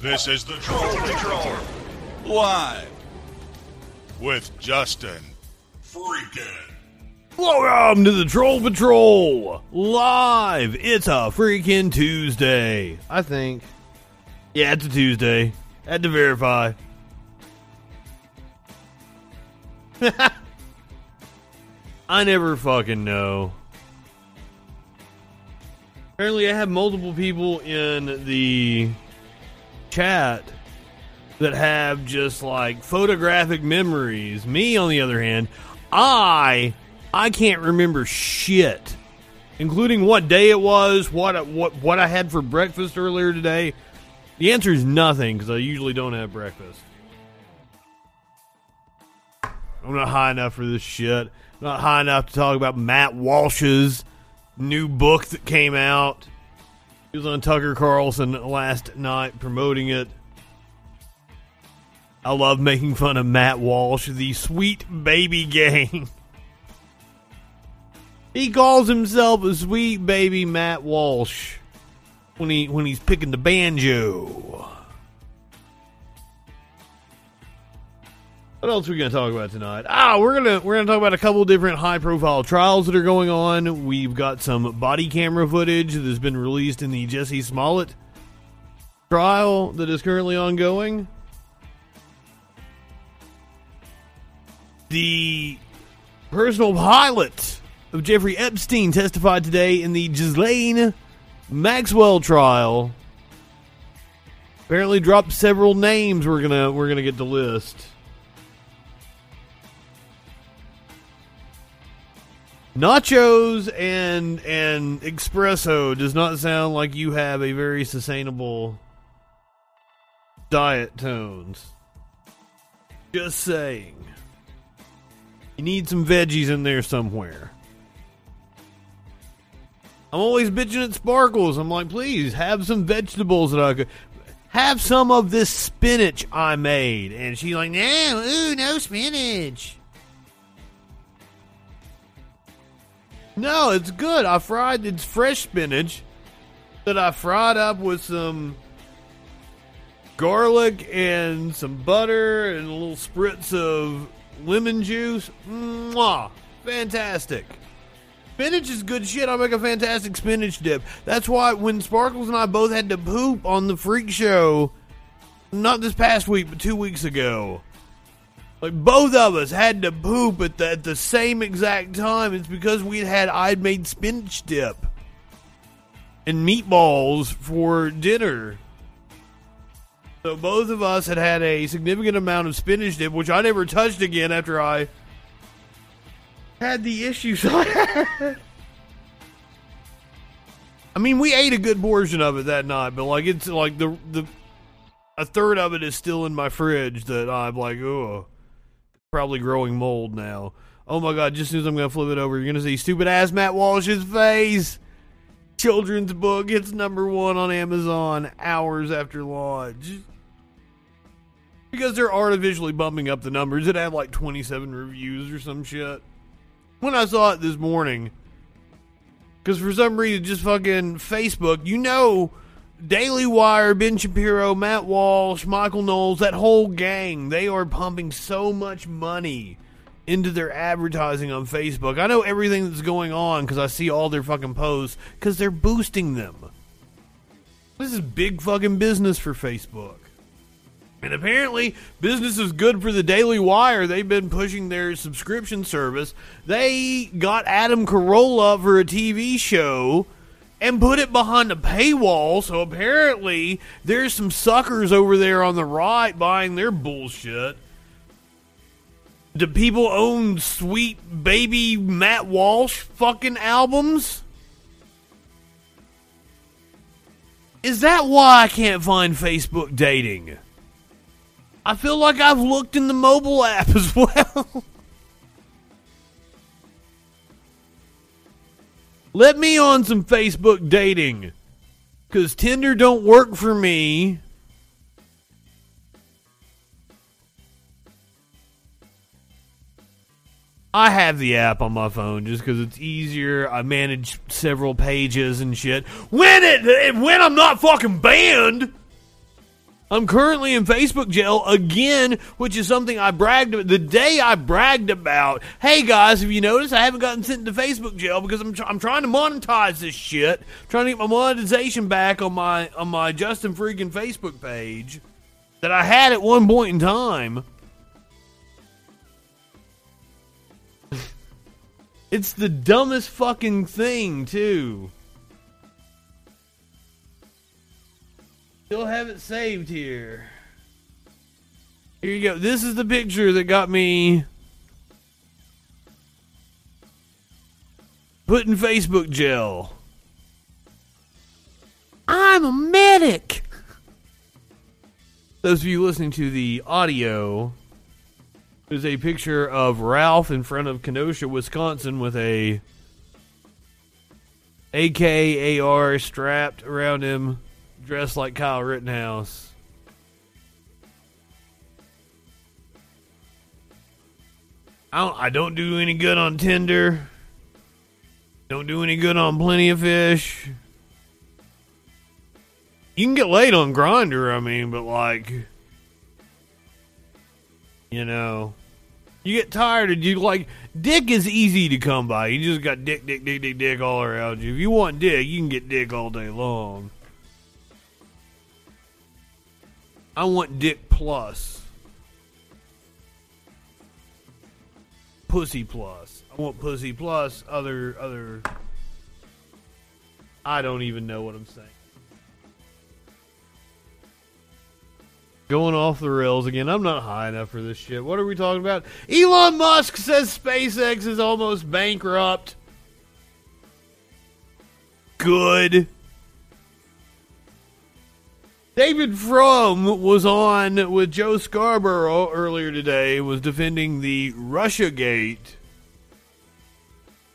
This is the Troll Patrol. Live. With Justin. Freaking. Welcome to the Troll Patrol live. It's a freaking Tuesday, I think. Yeah, it's a Tuesday. Had to verify. I never fucking know. Apparently, I have multiple people in the chat that have just like photographic memories. Me, on the other hand, I I can't remember shit, including what day it was, what what what I had for breakfast earlier today. The answer is nothing because I usually don't have breakfast. I'm not high enough for this shit. I'm not high enough to talk about Matt Walsh's new book that came out. He was on Tucker Carlson last night promoting it. I love making fun of Matt Walsh, the sweet baby gang. he calls himself a sweet baby Matt Walsh when he when he's picking the banjo. What else are we gonna talk about tonight? Ah, we're gonna we're gonna talk about a couple different high profile trials that are going on. We've got some body camera footage that has been released in the Jussie Smollett trial that is currently ongoing. The personal pilot of Jeffrey Epstein testified today in the Ghislaine Maxwell trial. Apparently dropped several names we're gonna we're gonna get to list. Nachos and and espresso does not sound like you have a very sustainable diet tones. Just saying. You need some veggies in there somewhere. I'm always bitching at Sparkles. I'm like, please have some vegetables that I could have some of this spinach I made. And she's like, no, ooh, no spinach. No, it's good. I fried it's fresh spinach that I fried up with some garlic and some butter and a little spritz of lemon juice. Mwah! Fantastic. Spinach is good shit. I make a fantastic spinach dip. That's why when Sparkles and I both had to poop on the freak show, not this past week, but two weeks ago. Like both of us had to poop at the, at the same exact time. It's because we had I'd made spinach dip and meatballs for dinner. So both of us had had a significant amount of spinach dip, which I never touched again after I had the issues I had. I mean, we ate a good portion of it that night, but like it's like the the a third of it is still in my fridge that I'm like, oh, probably growing mold now. Oh my god! Just as soon as I'm gonna flip it over, you're gonna see stupid ass Matt Walsh's face. Children's book hits number one on Amazon hours after launch. Because they're artificially bumping up the numbers. It had like 27 reviews or some shit. When I saw it this morning, because for some reason, just fucking Facebook, you know, Daily Wire, Ben Shapiro, Matt Walsh, Michael Knowles, that whole gang, they are pumping so much money into their advertising on Facebook. I know everything that's going on because I see all their fucking posts because they're boosting them. This is big fucking business for Facebook. And apparently, business is good for the Daily Wire. They've been pushing their subscription service. They got Adam Carolla for a TV show and put it behind a paywall. So apparently, there's some suckers over there on the right buying their bullshit. Do people own sweet baby Matt Walsh fucking albums? Is that why I can't find Facebook dating? I feel like I've looked in the mobile app as well. Let me on some Facebook dating. Cause Tinder don't work for me. I have the app on my phone just because it's easier. I manage several pages and shit. When it when I'm not fucking banned. I'm currently in Facebook jail again, which is something I bragged about. The day I bragged about, hey guys, have you noticed I haven't gotten sent to Facebook jail because I'm, tr- I'm trying to monetize this shit, trying to get my monetization back on my on my Justin freaking Facebook page that I had at one point in time. it's the dumbest fucking thing, too. Still have it saved here. Here you go. This is the picture that got me put in Facebook jail. I'm a medic. Those of you listening to the audio, there's a picture of Ralph in front of Kenosha, Wisconsin, with a AKAR strapped around him dressed like Kyle Rittenhouse. I don't, I don't do any good on Tinder. Don't do any good on Plenty of Fish. You can get laid on Grindr, I mean, but like, you know, you get tired of you like dick is easy to come by. You just got dick, dick, dick, dick, dick all around you. If you want dick, you can get dick all day long. I want Dick Plus. Pussy Plus. I want Pussy Plus. Other other. I don't even know what I'm saying. Going off the rails again. I'm not high enough for this shit. What are we talking about? Elon Musk says SpaceX is almost bankrupt. Good. David Frum was on with Joe Scarborough earlier today, was defending the Russia Gate.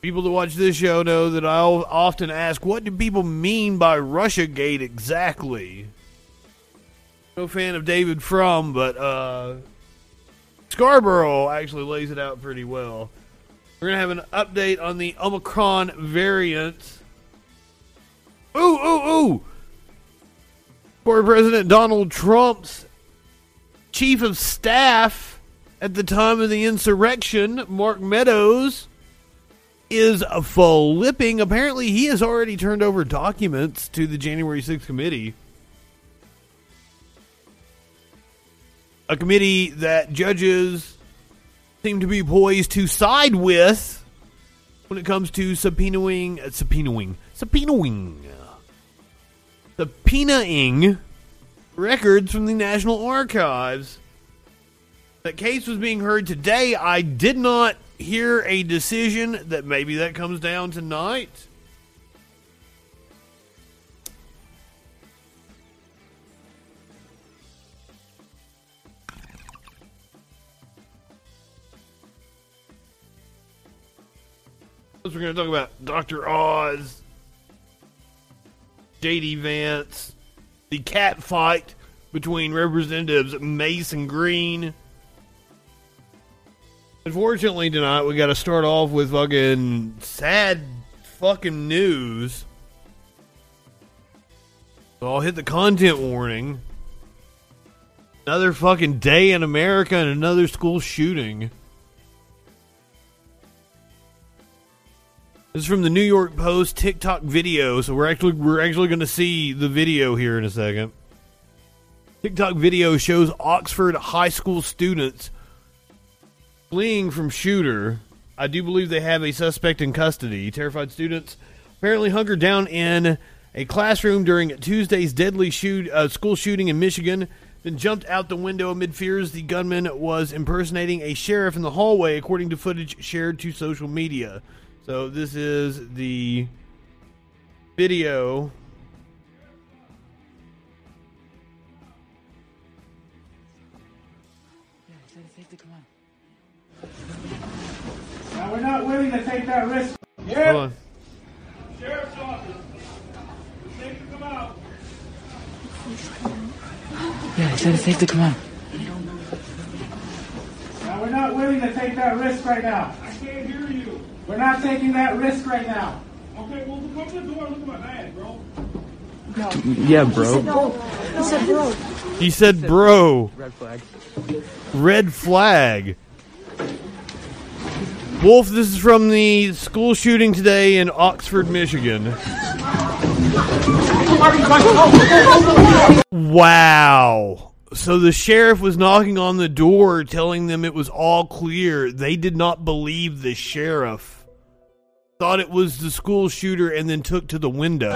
People that watch this show know that I often ask, what do people mean by Russia Gate exactly? No fan of David Frum, but uh, Scarborough actually lays it out pretty well. We're going to have an update on the Omicron variant. Ooh, ooh, ooh! Former President Donald Trump's chief of staff at the time of the insurrection, Mark Meadows, is flipping. Apparently, he has already turned over documents to the January 6th committee. A committee that judges seem to be poised to side with when it comes to subpoenaing, uh, subpoenaing, subpoenaing subpoenaing records from the National Archives. That case was being heard today. I did not hear a decision that maybe that comes down tonight. We're going to talk about Dr. Oz JD Vance, the cat fight between Representatives Mace and Greene. Unfortunately, tonight we got to start off with fucking sad fucking news. So I'll hit the content warning. Another fucking day in America and another school shooting. This is from the New York Post TikTok video, so we're actually we're actually going to see the video here in a second. TikTok video shows Oxford high school students fleeing from shooter. I do believe they have a suspect in custody. Terrified students apparently hunkered down in a classroom during Tuesday's deadly shoot, uh, school shooting in Michigan, then jumped out the window amid fears the gunman was impersonating a sheriff in the hallway, according to footage shared to social media. So this is the video. Now we're not willing to take that risk. Yeah. Hold on. Sheriff's office. Safe to come out. Yeah, he said it's safe to come out. Now we're not willing to take that risk right now. I can't hear you. We're not taking that risk right now. Okay, well, come to the door. Look at my bag, bro. Yeah, bro. He said, No. He said, bro. He said, bro. Red flag. Red flag. Wolf, this is from the school shooting today in Oxford, Michigan. Wow. So the sheriff was knocking on the door telling them it was all clear. They did not believe the sheriff. Thought it was the school shooter and then took to the window.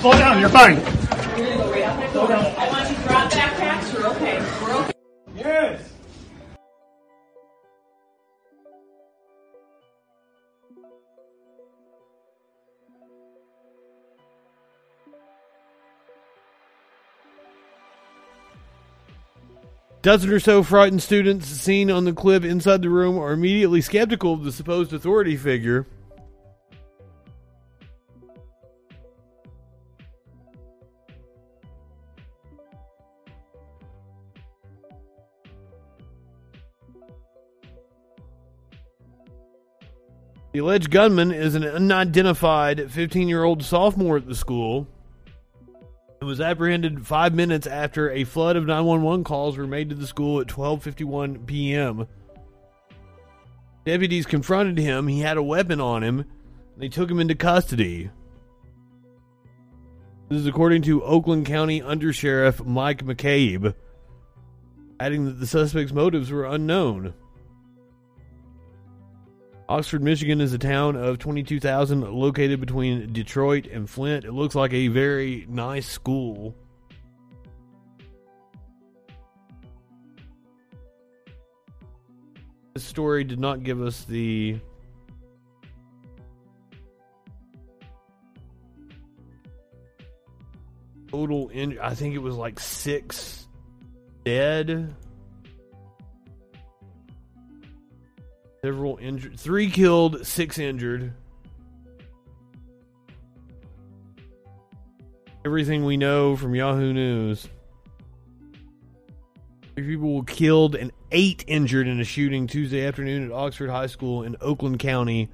Slow down, you're fine. Dozen or so frightened students seen on the clip inside the room are immediately skeptical of the supposed authority figure. The alleged gunman is an unidentified 15 year old sophomore at the school and was apprehended five minutes after a flood of 911 calls were made to the school at 12:51 p.m. Deputies confronted him. He had a weapon on him. They took him into custody. This is according to Oakland County Undersheriff Mike McCabe, adding that the suspect's motives were unknown. Oxford, Michigan is a town of 22,000 located between Detroit and Flint. It looks like a very nice school. This story did not give us the total in I think it was like 6 dead. Several injured, three killed, six injured. Everything we know from Yahoo News. Three people were killed and eight injured in a shooting Tuesday afternoon at Oxford High School in Oakland County,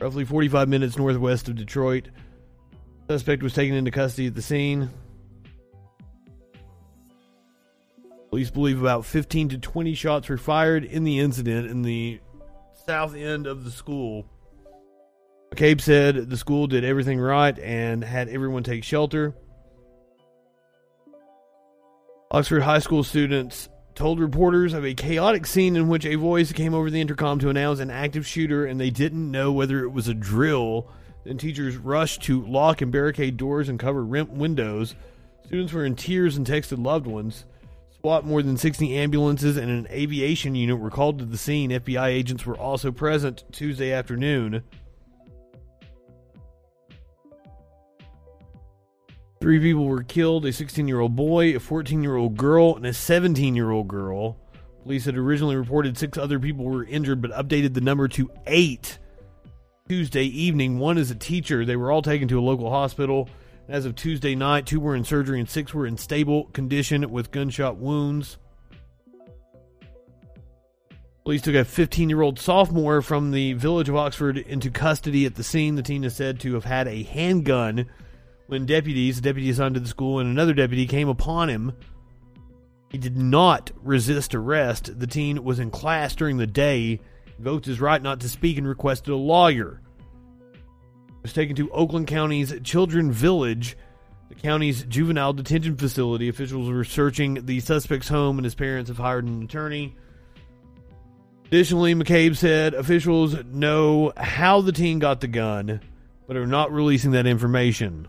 roughly 45 minutes northwest of Detroit. Suspect was taken into custody at the scene. Police believe about 15 to 20 shots were fired in the incident in the south end of the school. McCabe said the school did everything right and had everyone take shelter. Oxford High School students told reporters of a chaotic scene in which a voice came over the intercom to announce an active shooter and they didn't know whether it was a drill. Then teachers rushed to lock and barricade doors and cover windows. Students were in tears and texted loved ones. SWAT, more than 60 ambulances, and an aviation unit were called to the scene. FBI agents were also present Tuesday afternoon. Three people were killed a 16 year old boy, a 14 year old girl, and a 17 year old girl. Police had originally reported six other people were injured, but updated the number to eight Tuesday evening. One is a teacher. They were all taken to a local hospital. As of Tuesday night, two were in surgery and six were in stable condition with gunshot wounds. Police took a 15 year old sophomore from the village of Oxford into custody at the scene. The teen is said to have had a handgun when deputies, a deputy assigned to the school, and another deputy came upon him. He did not resist arrest. The teen was in class during the day, invoked his right not to speak, and requested a lawyer was taken to Oakland County's Children Village, the county's juvenile detention facility. Officials were searching the suspect's home, and his parents have hired an attorney. Additionally, McCabe said officials know how the teen got the gun, but are not releasing that information.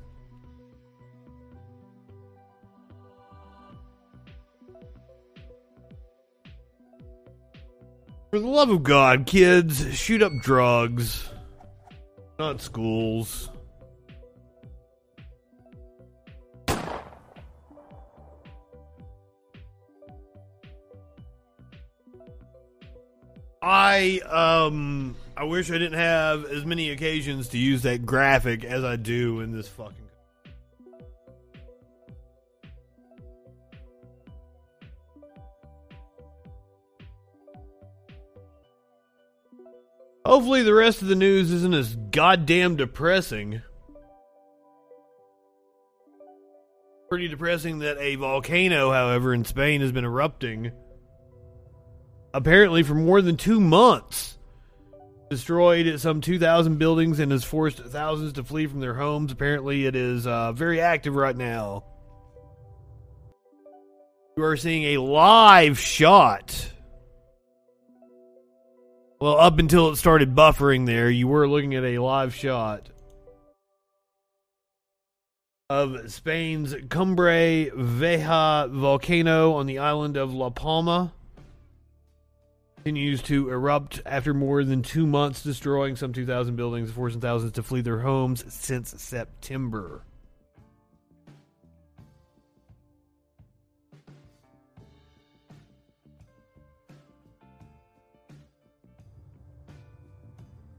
For the love of God, kids, shoot up drugs. Not schools. I um I wish I didn't have as many occasions to use that graphic as I do in this fucking Hopefully, the rest of the news isn't as goddamn depressing. Pretty depressing that a volcano, however, in Spain has been erupting. Apparently, for more than two months. Destroyed some 2,000 buildings and has forced thousands to flee from their homes. Apparently, it is uh, very active right now. You are seeing a live shot. Well, up until it started buffering there, you were looking at a live shot of Spain's Cumbre Vieja volcano on the island of La Palma. Continues to erupt after more than two months, destroying some 2,000 buildings, forcing thousands to flee their homes since September.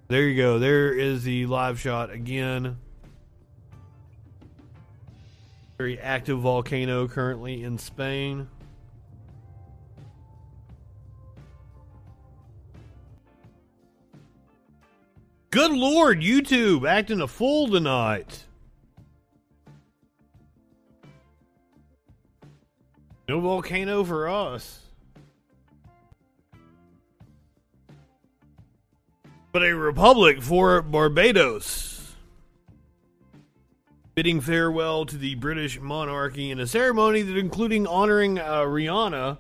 There you go. There is the live shot again. Very active volcano currently in Spain. Good lord, YouTube acting a fool tonight. No volcano for us. But a republic for Barbados. Bidding farewell to the British monarchy in a ceremony that including honoring uh, Rihanna.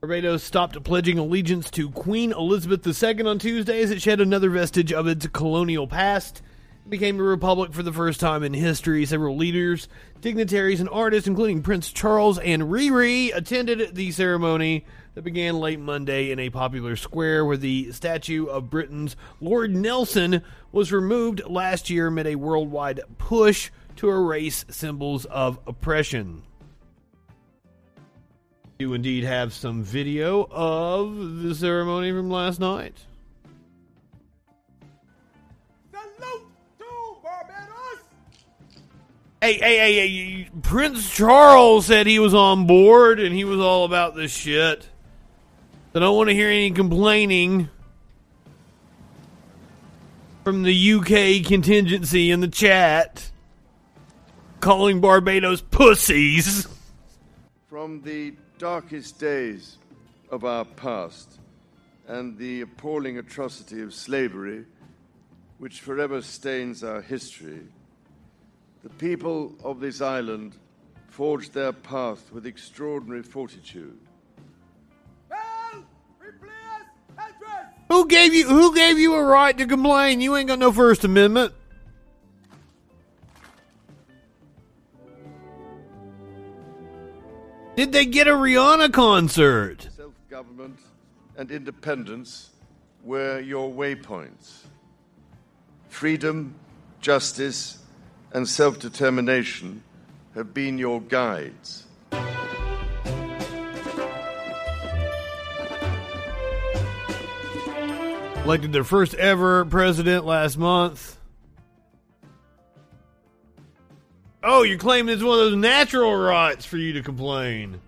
Barbados stopped pledging allegiance to Queen Elizabeth II on Tuesday as it shed another vestige of its colonial past. Became a republic for the first time in history. Several leaders, dignitaries, and artists, including Prince Charles and Riri, attended the ceremony that began late Monday in a popular square where the statue of Britain's Lord Nelson was removed last year amid a worldwide push to erase symbols of oppression. Do you indeed have some video of the ceremony from last night. Salute to Barbados! Hey, hey, hey, hey, Prince Charles said he was on board and he was all about this shit. I don't want to hear any complaining from the UK contingency in the chat calling Barbados pussies. From the darkest days of our past and the appalling atrocity of slavery, which forever stains our history, the people of this island forged their path with extraordinary fortitude. Who gave you who gave you a right to complain? You ain't got no first amendment. Did they get a Rihanna concert? Self government and independence were your waypoints. Freedom, justice, and self determination have been your guides. Elected their first ever president last month. Oh, you're claiming it's one of those natural rights for you to complain.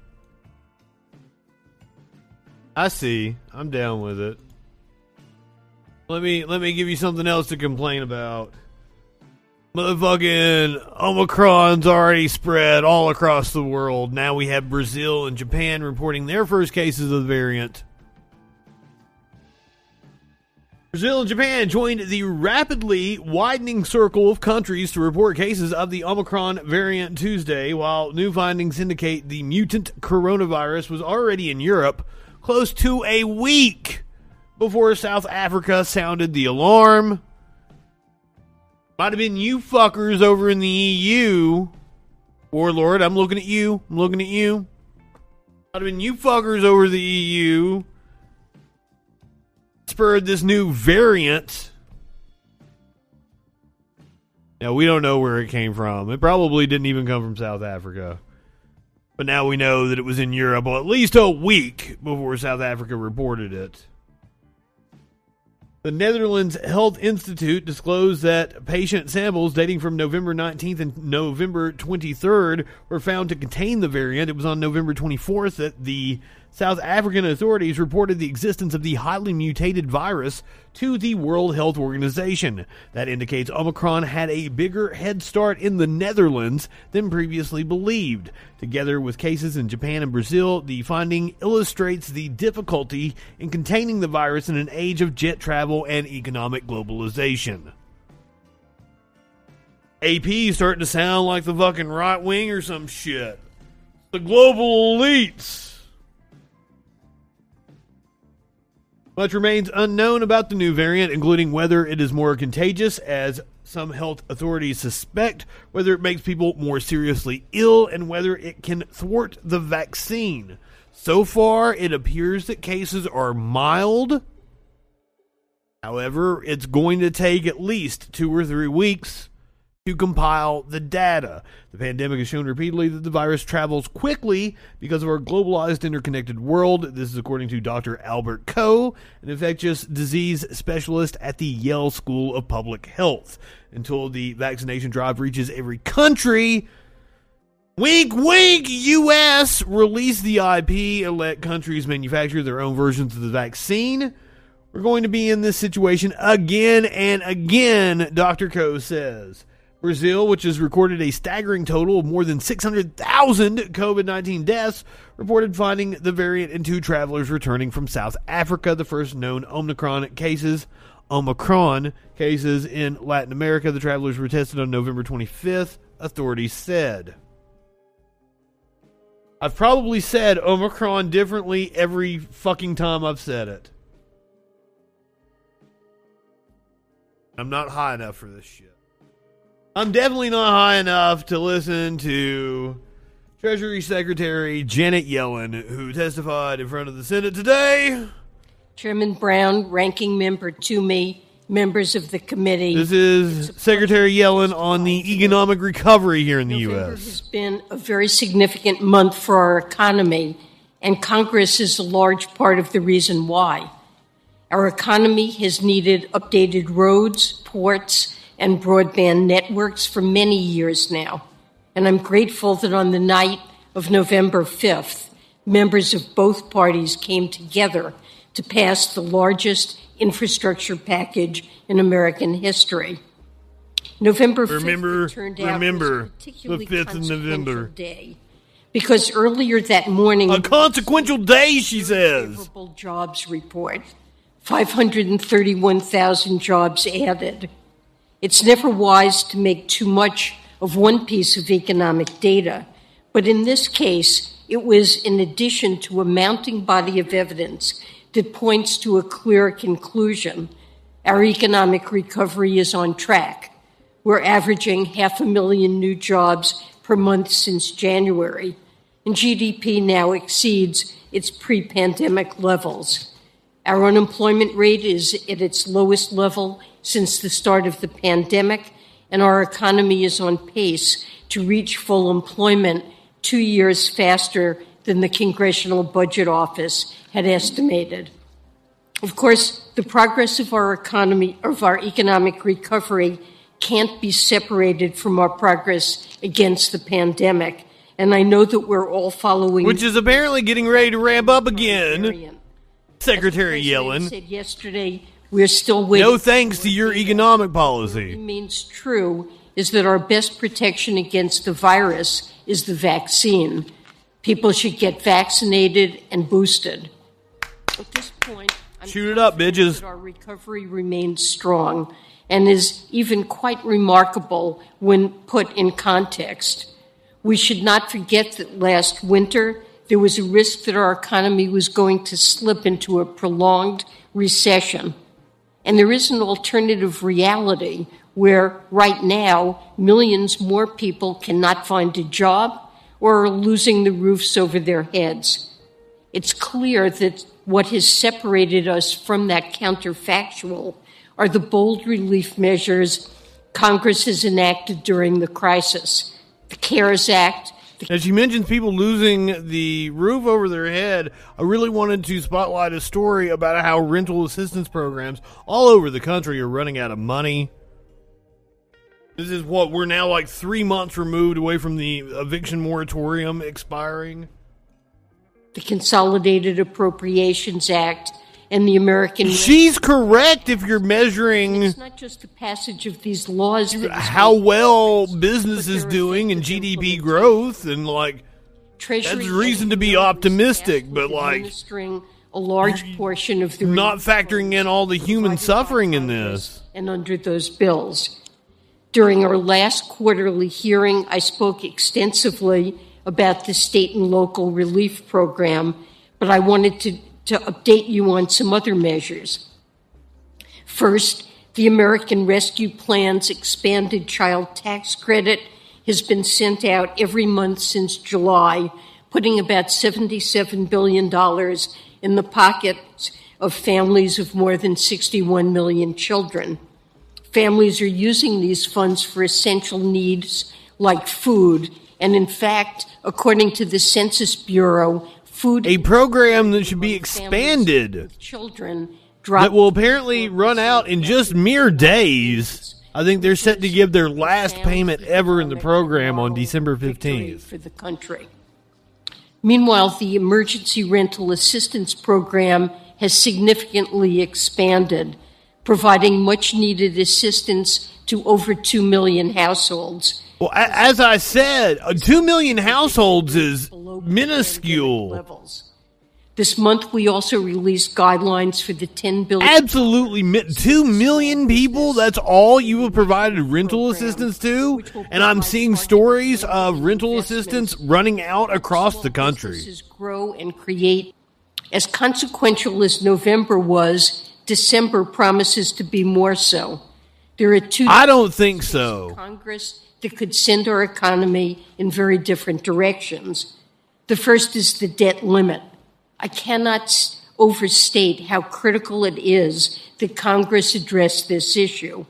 I see. I'm down with it. Let me let me give you something else to complain about. Motherfucking Omicron's already spread all across the world. Now we have Brazil and Japan reporting their first cases of the variant. Brazil and Japan joined the rapidly widening circle of countries to report cases of the Omicron variant Tuesday, while new findings indicate the mutant coronavirus was already in Europe close to a week before South Africa sounded the alarm. Might have been you fuckers over in the EU. Warlord, I'm looking at you. I'm looking at you. Might have been you fuckers over the EU spurred this new variant. Now, we don't know where it came from. It probably didn't even come from South Africa. But now we know that it was in Europe well, at least a week before South Africa reported it. The Netherlands Health Institute disclosed that patient samples dating from November 19th and November 23rd were found to contain the variant. It was on November 24th that the South African authorities reported the existence of the highly mutated virus to the World Health Organization. That indicates Omicron had a bigger head start in the Netherlands than previously believed. Together with cases in Japan and Brazil, the finding illustrates the difficulty in containing the virus in an age of jet travel and economic globalization. AP starting to sound like the fucking right wing or some shit. The global elites. Much remains unknown about the new variant, including whether it is more contagious, as some health authorities suspect, whether it makes people more seriously ill, and whether it can thwart the vaccine. So far, it appears that cases are mild. However, it's going to take at least two or three weeks to compile the data. The pandemic has shown repeatedly that the virus travels quickly because of our globalized, interconnected world. This is according to Dr. Albert Ko, an infectious disease specialist at the Yale School of Public Health. Until the vaccination drive reaches every country, Wink, wink, U.S. release the IP and let countries manufacture their own versions of the vaccine. We're going to be in this situation again and again, Dr. Ko says. Brazil, which has recorded a staggering total of more than 600,000 COVID 19 deaths, reported finding the variant in two travelers returning from South Africa, the first known Omicron cases. Omicron cases in Latin America. The travelers were tested on November 25th, authorities said. I've probably said Omicron differently every fucking time I've said it. I'm not high enough for this shit. I'm definitely not high enough to listen to Treasury Secretary Janet Yellen, who testified in front of the Senate today. Chairman Brown, Ranking Member Toomey, members of the committee. This is Secretary Yellen on the economic recovery here in the November U.S. has been a very significant month for our economy, and Congress is a large part of the reason why. Our economy has needed updated roads, ports, and broadband networks for many years now. And I'm grateful that on the night of November 5th, members of both parties came together to pass the largest infrastructure package in American history. November 5th Remember- it turned out remember was a particularly the 5th of November. day because earlier that morning A consequential day, she says. favorable jobs report 531,000 jobs added. It's never wise to make too much of one piece of economic data, but in this case, it was in addition to a mounting body of evidence that points to a clear conclusion. Our economic recovery is on track. We're averaging half a million new jobs per month since January, and GDP now exceeds its pre pandemic levels. Our unemployment rate is at its lowest level since the start of the pandemic, and our economy is on pace to reach full employment two years faster than the Congressional Budget Office had estimated. Of course, the progress of our economy, of our economic recovery, can't be separated from our progress against the pandemic. And I know that we're all following. Which is apparently getting ready to ramp up again. Secretary As the president Yellen. said yesterday, we're still waiting. No thanks to your economic policy. It means true is that our best protection against the virus is the vaccine. People should get vaccinated and boosted. At this point, I'm Shoot it up, bitches. that Our recovery remains strong and is even quite remarkable when put in context. We should not forget that last winter there was a risk that our economy was going to slip into a prolonged recession. And there is an alternative reality where right now millions more people cannot find a job or are losing the roofs over their heads. It's clear that what has separated us from that counterfactual are the bold relief measures Congress has enacted during the crisis. The CARES Act, As she mentions people losing the roof over their head, I really wanted to spotlight a story about how rental assistance programs all over the country are running out of money. This is what we're now like three months removed away from the eviction moratorium expiring. the Consolidated Appropriations Act, and the American. She's correct if you're measuring It's not just the passage of these laws how well business is doing and GDP growth and like Treasury That's reason to be optimistic, but, like, a large portion of the not factoring in all the human suffering in this. and under those bills. During our last quarterly hearing, I spoke extensively about the state and local relief program, but I wanted to, to update you on some other measures. First, the American Rescue Plan's expanded child tax credit has been sent out every month since July, putting about $77 billion in the pockets of families of more than 61 million children. Families are using these funds for essential needs like food, and in fact, according to the Census Bureau, food A program that should be expanded children that will apparently run out in just mere days. I think they're set to give their last payment ever in the program on December 15th. for the country. Meanwhile, the emergency rental assistance program has significantly expanded, providing much needed assistance to over 2 million households. Well, as I said, uh, 2 million households is minuscule. levels. This month, we also released guidelines for the 10 billion. Absolutely, mi- two million people. That's all you have provided rental assistance to, and I'm seeing stories of rental assistance running out across the country. businesses grow and create. As consequential as November was, December promises to be more so. There are two I don't think so. Congress that could send our economy in very different directions. The first is the debt limit. I cannot overstate how critical it is that Congress address this issue.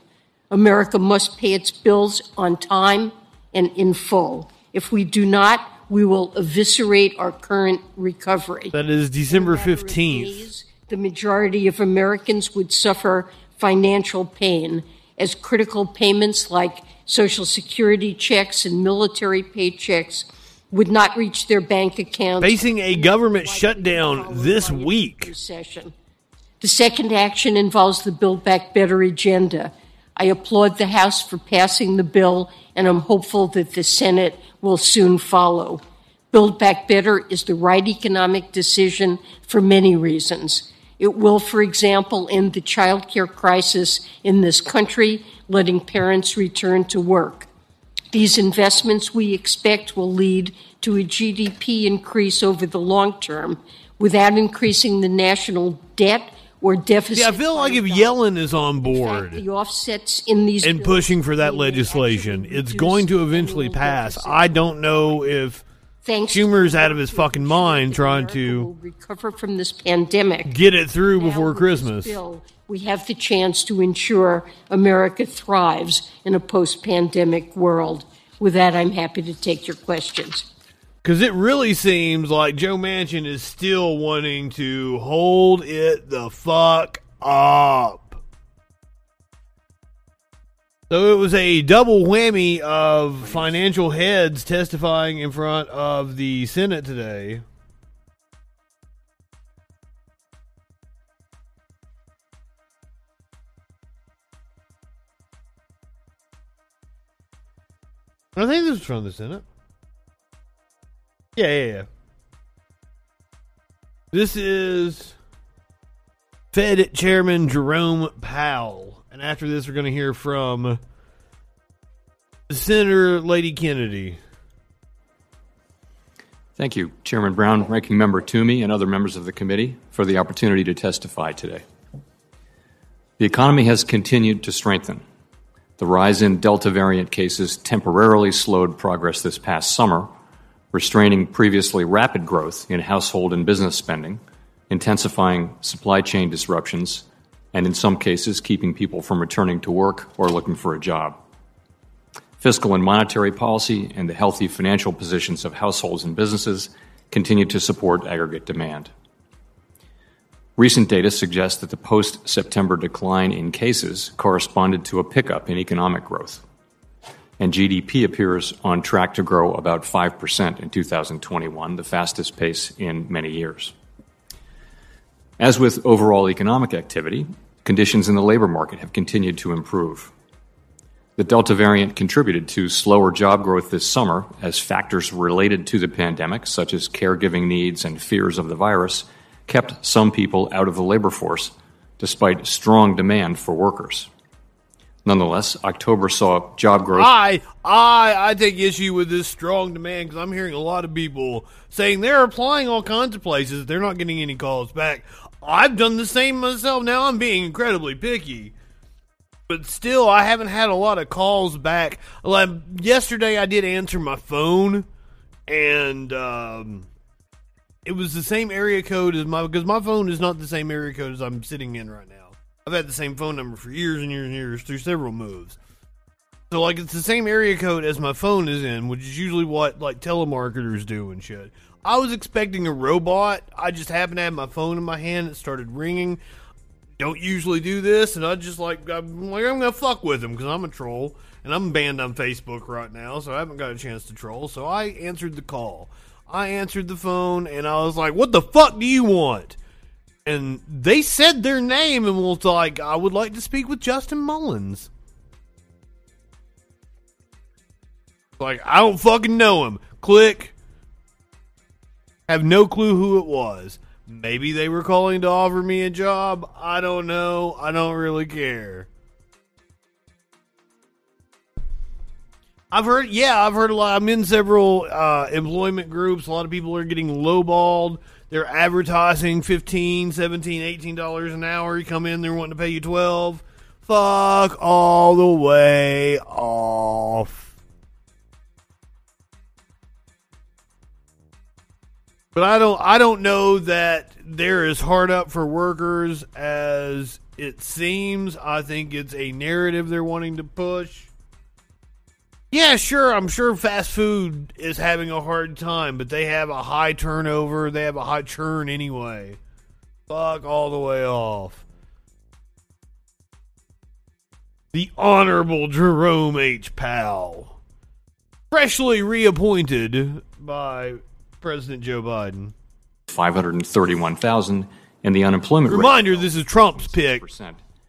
America must pay its bills on time and in full. If we do not, we will eviscerate our current recovery. That is December In a matter of 15th. days, The majority of Americans would suffer financial pain as critical payments like Social Security checks and military paychecks would not reach their bank accounts. Facing a government shutdown this week. recession. The second action involves the Build Back Better agenda. I applaud the House for passing the bill, and I'm hopeful that the Senate will soon follow. Build Back Better is the right economic decision for many reasons. It will, for example, end the child care crisis in this country, letting parents return to work. These investments we expect will lead to a GDP increase over the long term without increasing the national debt or deficit. Yeah, I feel like if Yellen is on in fact, board the offsets in these and pushing for that legislation, it's going to eventually pass. deficit. I don't know if Thanks Schumer's out of his fucking mind trying to recover from this pandemic. get it through Now, before Christmas. bill, we have the chance to ensure America thrives in a post-pandemic world. With that, I'm happy to take your questions. Because it really seems like Joe Manchin is still wanting to hold it the fuck up. So it was a double whammy of financial heads testifying in front of the Senate today. I think this is from the Senate. Yeah, yeah, yeah. This is Fed Chairman Jerome Powell. And after this, we're going to hear from Senator Lady Kennedy. Thank you, Chairman Brown, Ranking Member Toomey, and other members of the committee for the opportunity to testify today. The economy has continued to strengthen. The rise in Delta variant cases temporarily slowed progress this past summer, restraining previously rapid growth in household and business spending, intensifying supply chain disruptions, and in some cases, keeping people from returning to work or looking for a job. Fiscal and monetary policy and the healthy financial positions of households and businesses continue to support aggregate demand. Recent data suggests that the post September decline in cases corresponded to a pickup in economic growth. and GDP appears on track to grow about 5% in 2021, the fastest pace in many years. As with overall economic activity, conditions in the labor market have continued to improve. The Delta variant contributed to slower job growth this summer as factors related to the pandemic, such as caregiving needs and fears of the virus, kept some people out of the labor force despite strong demand for workers. Nonetheless, October saw job growth. I I I take issue with this strong demand because I'm hearing a lot of people saying they're applying all kinds of places. They're not getting any calls back. I've done the same myself. Now I'm being incredibly picky, but still, I haven't had a lot of calls back. Like yesterday, I did answer my phone, and um, it was the same area code as my because my phone is not the same area code as I'm sitting in right now. I've had the same phone number for years and years and years through several moves. So like it's the same area code as my phone is in, which is usually what like telemarketers do and shit. I was expecting a robot. I just happened to have my phone in my hand. It started ringing. Don't usually do this, and I just like I'm like I'm gonna fuck with him because I'm a troll and I'm banned on Facebook right now, so I haven't got a chance to troll. So I answered the call. I answered the phone, and I was like, "What the fuck do you want?" and they said their name and was like, I would like to speak with Justin Mullins. Like, I don't fucking know him. Click. Have no clue who it was. Maybe they were calling to offer me a job. I don't know. I don't really care. I've heard, yeah, I've heard a lot. I'm in several uh, employment groups. A lot of people are getting lowballed they're advertising 15 17 18 dollars an hour you come in they're wanting to pay you 12 fuck all the way off but i don't i don't know that they're as hard up for workers as it seems i think it's a narrative they're wanting to push yeah, sure. I'm sure fast food is having a hard time, but they have a high turnover. They have a high churn anyway. Fuck all the way off. The Honorable Jerome H. Powell, freshly reappointed by President Joe Biden. 531,000, and the unemployment Reminder, rate. this is Trump's pick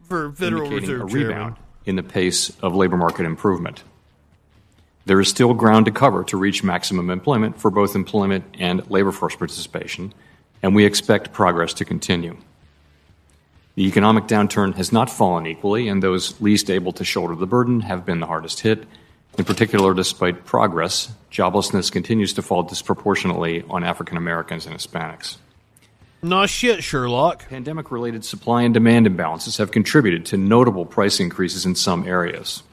for Federal Reserve a Chairman. rebound in the pace of labor market improvement. There is still ground to cover to reach maximum employment for both employment and labor force participation, and we expect progress to continue. The economic downturn has not fallen equally, and those least able to shoulder the burden have been the hardest hit. In particular, despite progress, joblessness continues to fall disproportionately on African Americans and Hispanics. No shit, Sherlock. Pandemic related supply and demand imbalances have contributed to notable price increases in some areas.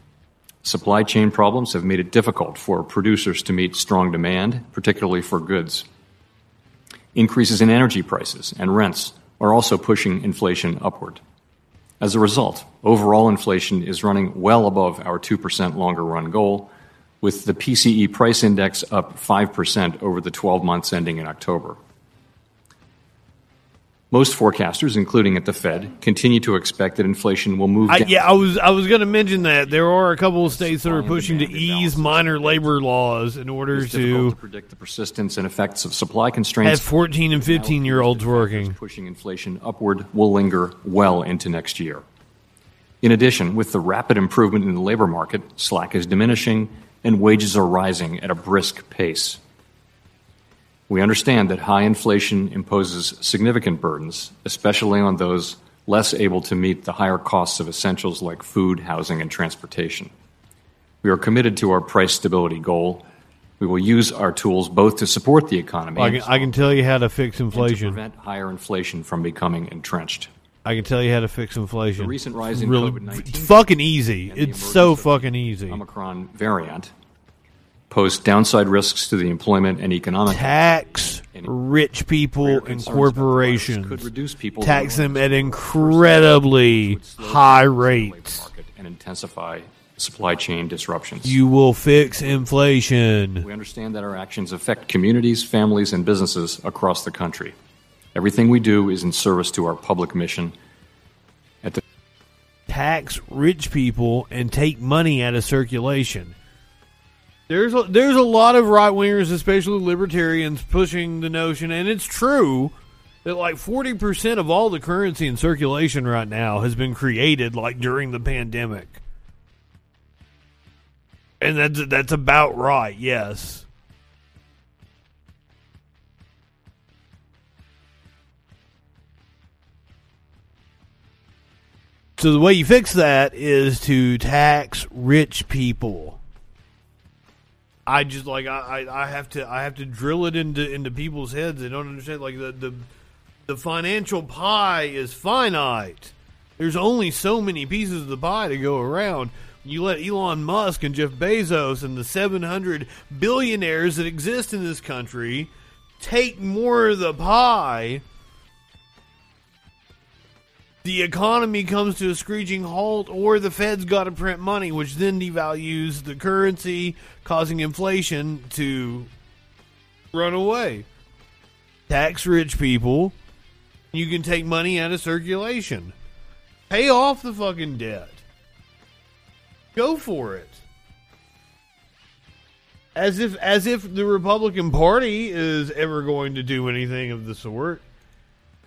Supply chain problems have made it difficult for producers to meet strong demand, particularly for goods. Increases in energy prices and rents are also pushing inflation upward. As a result, overall inflation is running well above our 2% longer run goal, with the PCE price index up 5% over the 12 months ending in October. Most forecasters, including at the Fed, continue to expect that inflation will move I, down. yeah, I was I was going to mention that there are a couple of states that are pushing to ease minor labor laws in order to to predict the persistence and effects of supply have constraints. 14 and 15 year olds working. Pushing inflation upward will linger well into next year. In addition, with the rapid improvement in the labor market, slack is diminishing and wages are rising at a brisk pace. We understand that high inflation imposes significant burdens, especially on those less able to meet the higher costs of essentials like food, housing, and transportation. We are committed to our price stability goal. We will use our tools both to support the economy I can, I can tell you how to fix and to inflation. prevent higher inflation from becoming entrenched. I can tell you how to fix inflation. The recent rise in really, COVID-19 it's fucking easy. It's so fucking easy. Omicron variant pose downside risks to the employment and economic Tax rich people and concerns about the virus corporations. could reduce people's Tax them at incredibly high rates. and intensify supply chain disruptions. You will fix inflation. we understand that our actions affect communities, families, and businesses across the country. Everything we do is in service to our public mission. At the Tax rich people and take money out of circulation. There's a, there's a lot of right wingers, especially libertarians, pushing the notion, and it's true that like forty percent of all the currency in circulation right now has been created like during the pandemic, and that's that's about right. Yes. So the way you fix that is to tax rich people. I just like I, I, have to I have to drill it into into people's heads. They don't understand like the the the financial pie is finite. There's only so many pieces of the pie to go around. You let Elon Musk and Jeff Bezos and the 700 billionaires that exist in this country take more of the pie the economy comes to a screeching halt, or the Fed's got to print money, which then devalues the currency, causing inflation to run away. Tax rich people, you can take money out of circulation. Pay off the fucking debt. Go for it. As if as if the Republican Party is ever going to do anything of the sort.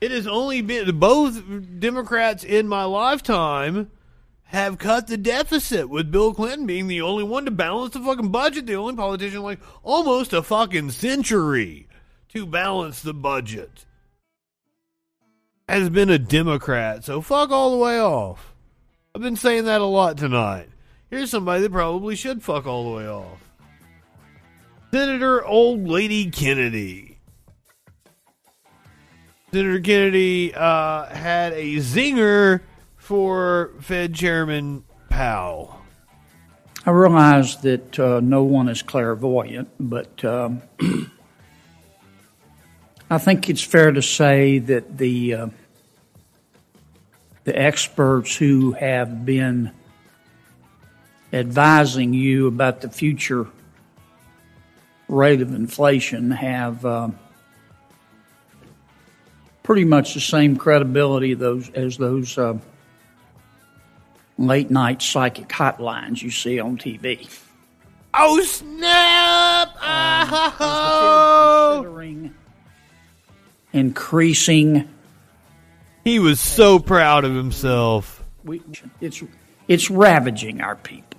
It has only been both Democrats in my lifetime have cut the deficit with Bill Clinton being the only one to balance the fucking budget, the only politician like almost a fucking century to balance the budget. Has been a Democrat, so fuck all the way off. I've been saying that a lot tonight. Here's somebody that probably should fuck all the way off. Senator Old Lady Kennedy. Senator Kennedy uh, had a zinger for Fed Chairman Powell. I realize that uh, no one is clairvoyant, but um, I think it's fair to say that the uh, the experts who have been advising you about the future rate of inflation have uh, pretty much the same credibility those as those uh, late night psychic hotlines you see on TV. Oh snap! Um, Oh! Considering increasing, He was so proud of himself. we, it's it's ravaging our people.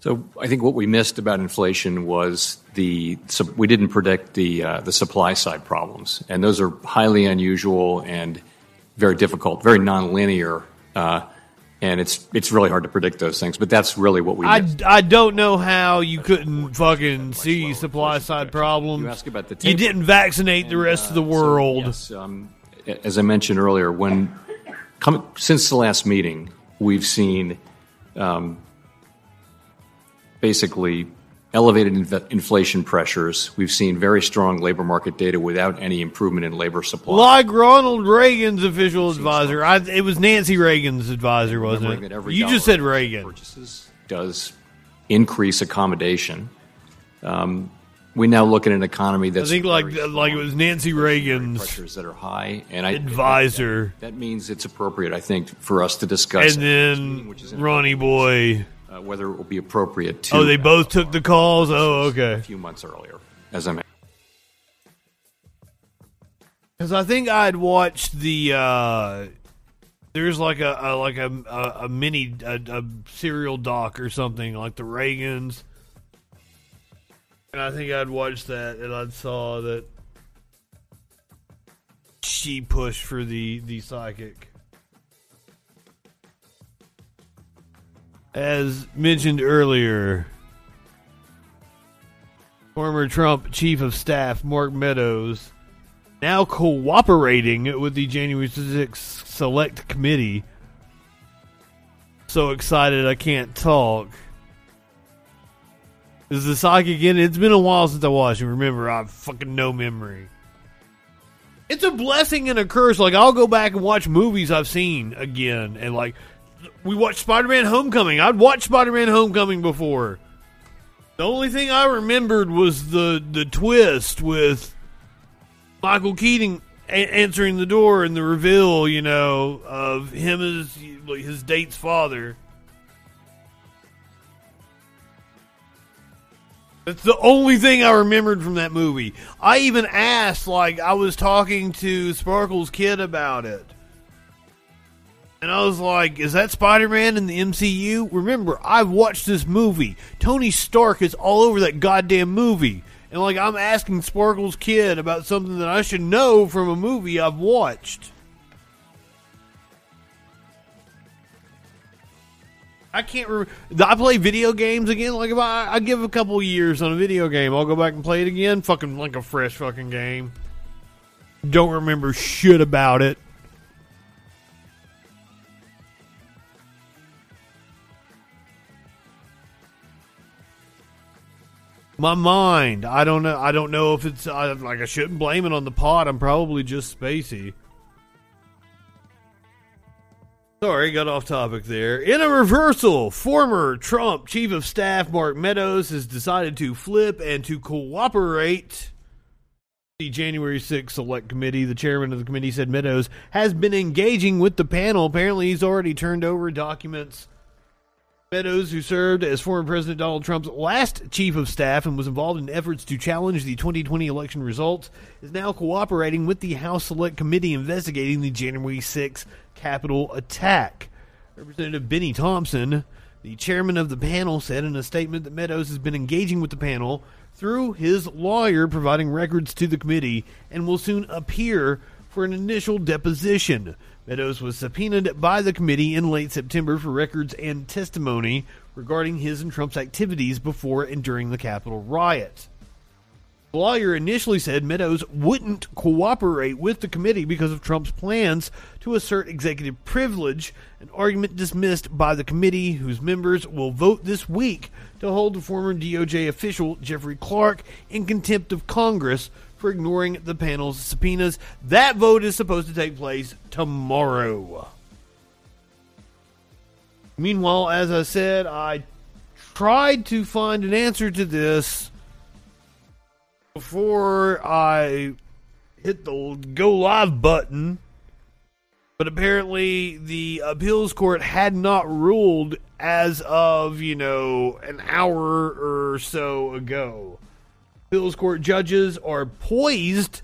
So I think what we missed about inflation was the so we didn't predict the uh, the supply side problems, and those are highly unusual and very difficult, very nonlinear, uh, and it's it's really hard to predict those things. But that's really what we I, missed. I don't know how you couldn't fucking see supply side problems. You ask about the You didn't vaccinate the rest of the Uh, so, world. yes, um, as I mentioned earlier, when come, since the last meeting, we've seen um, basically elevated inf- inflation pressures. We've seen very strong labor market data without any improvement in labor supply. Like Ronald Reagan's official advisor. I, it was Nancy Reagan's advisor, wasn't it? You just said Reagan. purchases does increase accommodation. Um, we now look at an economy that's I think like very like it was Nancy Reagan's pressures that are high, and I advisor. That means it's appropriate, I think, for us to discuss. And at meeting, which is then Ronnie Boy. Uh, whether it will be appropriate to. Oh, they both took the calls? Oh, okay. a few months earlier, as I mentioned. Because I think I'd watched the. Uh, there's like a, a like a a, a mini a, a serial doc or something like the Reagans, and I think I'd watched that and I saw that she pushed for the the psychic. As mentioned earlier, former Trump chief of staff Mark Meadows now cooperating with the January 6th Select Committee. So excited I can't talk. Is the psychic again? It's been a while since I watched it. Remember, I have fucking no memory. It's a blessing and a curse. Like I'll go back and watch movies I've seen again, and like we watched Spider-Man: Homecoming. I'd watched Spider-Man: Homecoming before. The only thing I remembered was the the twist with Michael Keaton a- answering the door and the reveal, you know, of him as his date's father. That's the only thing I remembered from that movie. I even asked, like, I was talking to Sparkle's kid about it. And I was like, is that Spider Man in the MCU? Remember, I've watched this movie. Tony Stark is all over that goddamn movie. And, like, I'm asking Sparkle's kid about something that I should know from a movie I've watched. I can't remember. I play video games again. Like if I, I give a couple years on a video game, I'll go back and play it again. Fucking like a fresh fucking game. Don't remember shit about it. My mind. I don't know. I don't know if it's I, like I shouldn't blame it on the pot. I'm probably just spacey. Sorry, got off topic there. In a reversal, former Trump Chief of Staff Mark Meadows has decided to flip and to cooperate. The January 6th Select Committee, the chairman of the committee said Meadows has been engaging with the panel. Apparently, he's already turned over documents. Meadows, who served as former President Donald Trump's last chief of staff and was involved in efforts to challenge the 2020 election results, is now cooperating with the House Select Committee investigating the January 6th Capitol attack. Representative Benny Thompson, the chairman of the panel, said in a statement that Meadows has been engaging with the panel through his lawyer, providing records to the committee, and will soon appear for an initial deposition. Meadows was subpoenaed by the committee in late September for records and testimony regarding his and Trump's activities before and during the Capitol riot. The lawyer initially said Meadows wouldn't cooperate with the committee because of Trump's plans to assert executive privilege, an argument dismissed by the committee, whose members will vote this week to hold former DOJ official Jeffrey Clark in contempt of Congress for ignoring the panel's subpoenas. That vote is supposed to take place tomorrow. Meanwhile, as I said, I tried to find an answer to this before I hit the go live button. But apparently, the appeals court had not ruled as of, you know, an hour or so ago. Appeals court judges are poised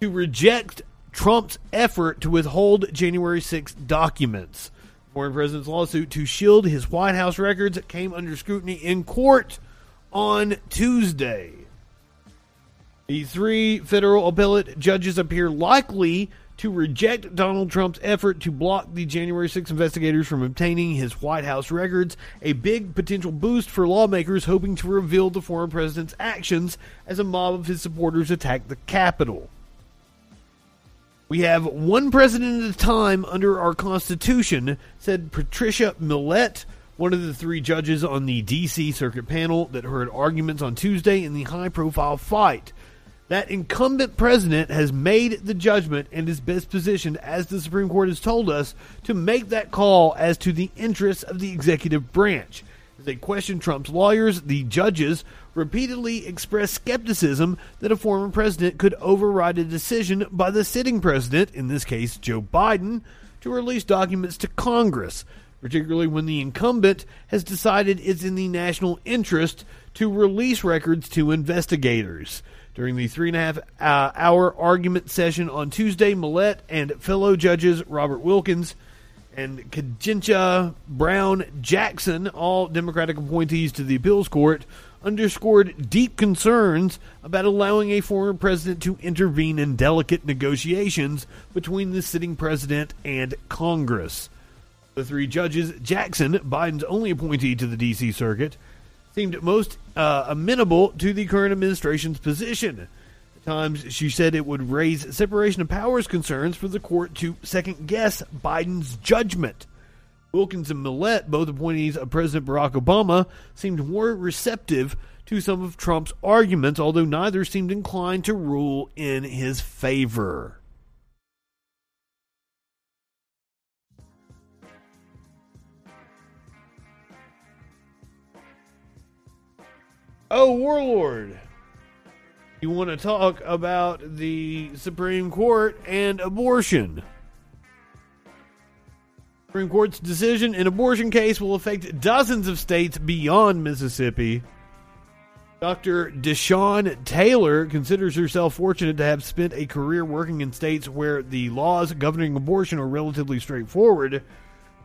to reject Trump's effort to withhold January 6 documents. Former president's lawsuit to shield his White House records came under scrutiny in court on Tuesday. The three federal appellate judges appear likely to reject Donald Trump's effort to block the January 6 investigators from obtaining his White House records, a big potential boost for lawmakers hoping to reveal the former president's actions as a mob of his supporters attacked the Capitol. We have one president at a time under our Constitution, said Patricia Millett, one of the three judges on the D.C. Circuit panel that heard arguments on Tuesday in the high profile fight. That incumbent president has made the judgment and is best positioned, as the Supreme Court has told us, to make that call as to the interests of the executive branch. As they question Trump's lawyers, the judges repeatedly expressed skepticism that a former president could override a decision by the sitting president, in this case Joe Biden, to release documents to Congress, particularly when the incumbent has decided it's in the national interest to release records to investigators. During the three and a half uh, hour argument session on Tuesday, Millett and fellow judges Robert Wilkins and Ketanji Brown Jackson, all Democratic appointees to the appeals court, underscored deep concerns about allowing a former president to intervene in delicate negotiations between the sitting president and Congress. The three judges, Jackson, Biden's only appointee to the D.C. Circuit, seemed most uh, amenable to the current administration's position. At times, she said it would raise separation of powers concerns for the court to second guess Biden's judgment. Wilkins and Millett, both appointees of President Barack Obama, seemed more receptive to some of Trump's arguments, although neither seemed inclined to rule in his favor. Oh, Warlord. You want to talk about the Supreme Court and abortion? Supreme Court's decision in abortion case will affect dozens of states beyond Mississippi. Dr. Deshawn Taylor considers herself fortunate to have spent a career working in states where the laws governing abortion are relatively straightforward.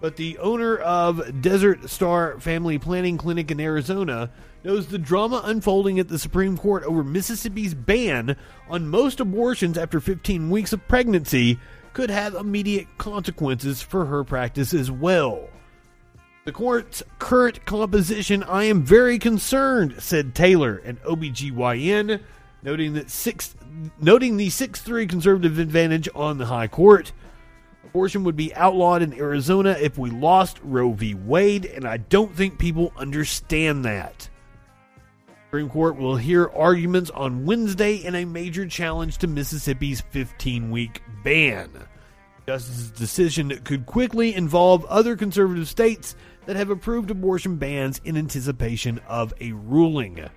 But the owner of Desert Star Family Planning Clinic in Arizona knows the drama unfolding at the Supreme Court over Mississippi's ban on most abortions after 15 weeks of pregnancy could have immediate consequences for her practice as well. The court's current composition, I am very concerned, said Taylor, an OBGYN, noting that six noting the 6-3 conservative advantage on the high court. Abortion would be outlawed in Arizona if we lost Roe v. Wade, and I don't think people understand that. Supreme Court will hear arguments on Wednesday in a major challenge to Mississippi's 15 week ban. Justice's decision could quickly involve other conservative states that have approved abortion bans in anticipation of a ruling.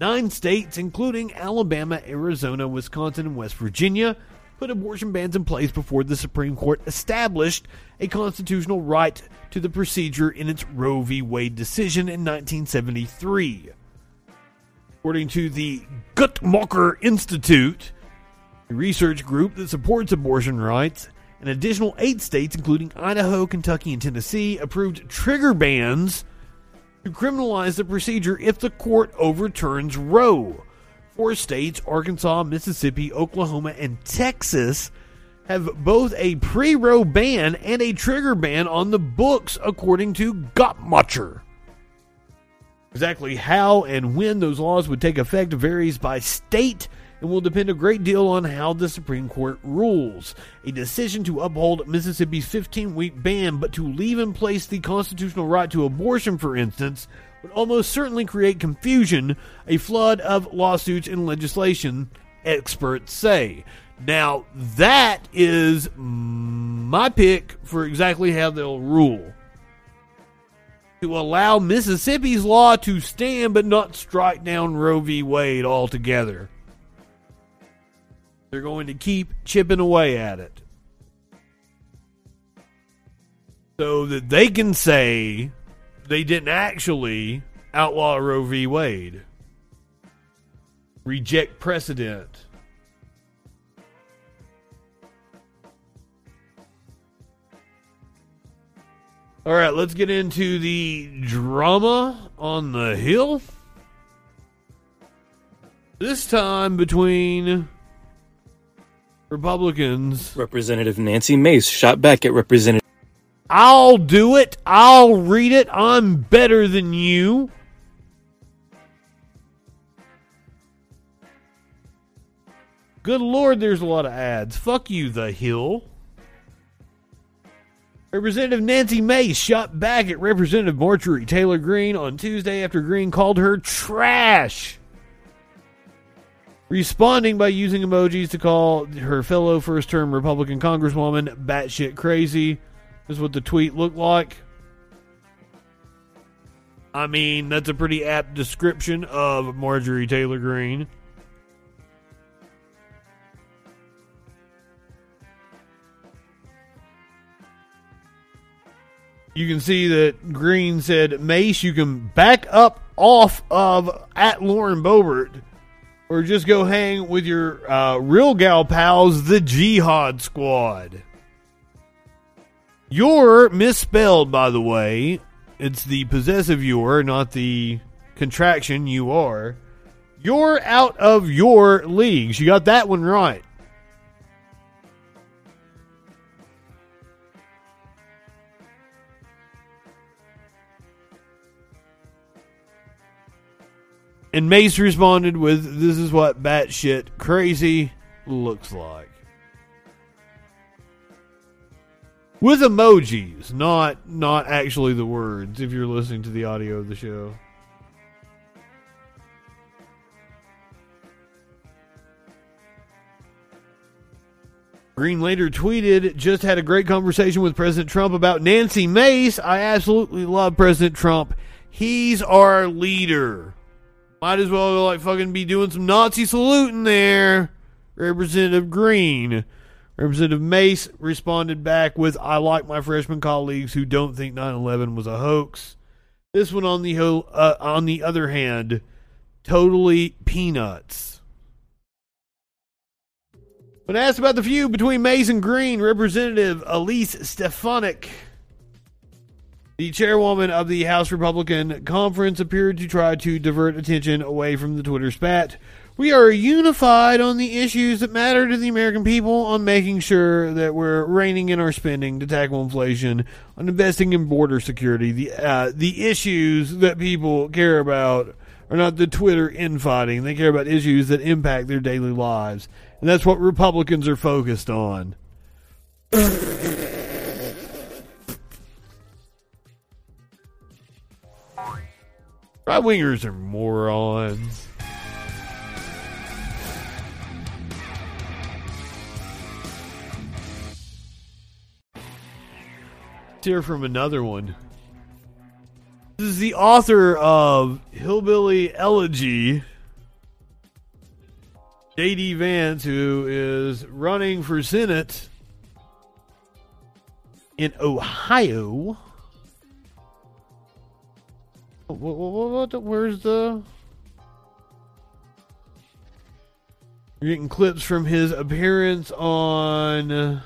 Nine states, including Alabama, Arizona, Wisconsin, and West Virginia, put abortion bans in place before the Supreme Court established a constitutional right to the procedure in its Roe v. Wade decision in 1973. According to the Guttmacher Institute, a research group that supports abortion rights, an additional eight states, including Idaho, Kentucky, and Tennessee, approved trigger bans to criminalize the procedure if the court overturns Roe. Four states, Arkansas, Mississippi, Oklahoma, and Texas, have both a pre Roe ban and a trigger ban on the books, according to Guttmacher. Exactly how and when those laws would take effect varies by state and will depend a great deal on how the Supreme Court rules. A decision to uphold Mississippi's 15 week ban but to leave in place the constitutional right to abortion, for instance, would almost certainly create confusion, a flood of lawsuits and legislation, experts say. Now, that is my pick for exactly how they'll rule. To allow Mississippi's law to stand but not strike down Roe v. Wade altogether. They're going to keep chipping away at it. So that they can say they didn't actually outlaw Roe v. Wade. Reject precedent. All right, let's get into the drama on the Hill. This time between Republicans. Representative Nancy Mace shot back at Representative. I'll do it. I'll read it. I'm better than you. Good lord, there's a lot of ads. Fuck you, The Hill. Representative Nancy Mace shot back at Representative Marjorie Taylor Greene on Tuesday after Greene called her trash. Responding by using emojis to call her fellow first term Republican Congresswoman batshit crazy. Is what the tweet looked like. I mean, that's a pretty apt description of Marjorie Taylor Greene. You can see that Greene said, Mace, you can back up off of at Lauren Boebert or just go hang with your uh, real gal pals, the Jihad Squad. You're misspelled, by the way. It's the possessive you're, not the contraction you are. You're out of your leagues. You got that one right. And Mace responded with, "This is what batshit crazy looks like." With emojis, not not actually the words. If you're listening to the audio of the show. Greene later tweeted, just had a great conversation with President Trump about Nancy Mace. I absolutely love President Trump. He's our leader. Might as well like fucking be doing some Nazi saluting there. Representative Greene. Representative Mace responded back with, I like my freshman colleagues who don't think 9 11 was a hoax. This one, on the, uh, on the other hand, totally peanuts. When asked about the feud between Mace and Greene, Representative Elise Stefanik, the chairwoman of the House Republican Conference, appeared to try to divert attention away from the Twitter spat. We are unified on the issues that matter to the American people, on making sure that we're reining in our spending to tackle inflation, on investing in border security. The uh, the issues that people care about are not the Twitter infighting. They care about issues that impact their daily lives, and that's what Republicans are focused on. Right wingers are morons. Hear from another one. This is the author of Hillbilly Elegy, J.D. Vance, who is running for Senate in Ohio. What, what, what, where's the. You're getting clips from his appearance on.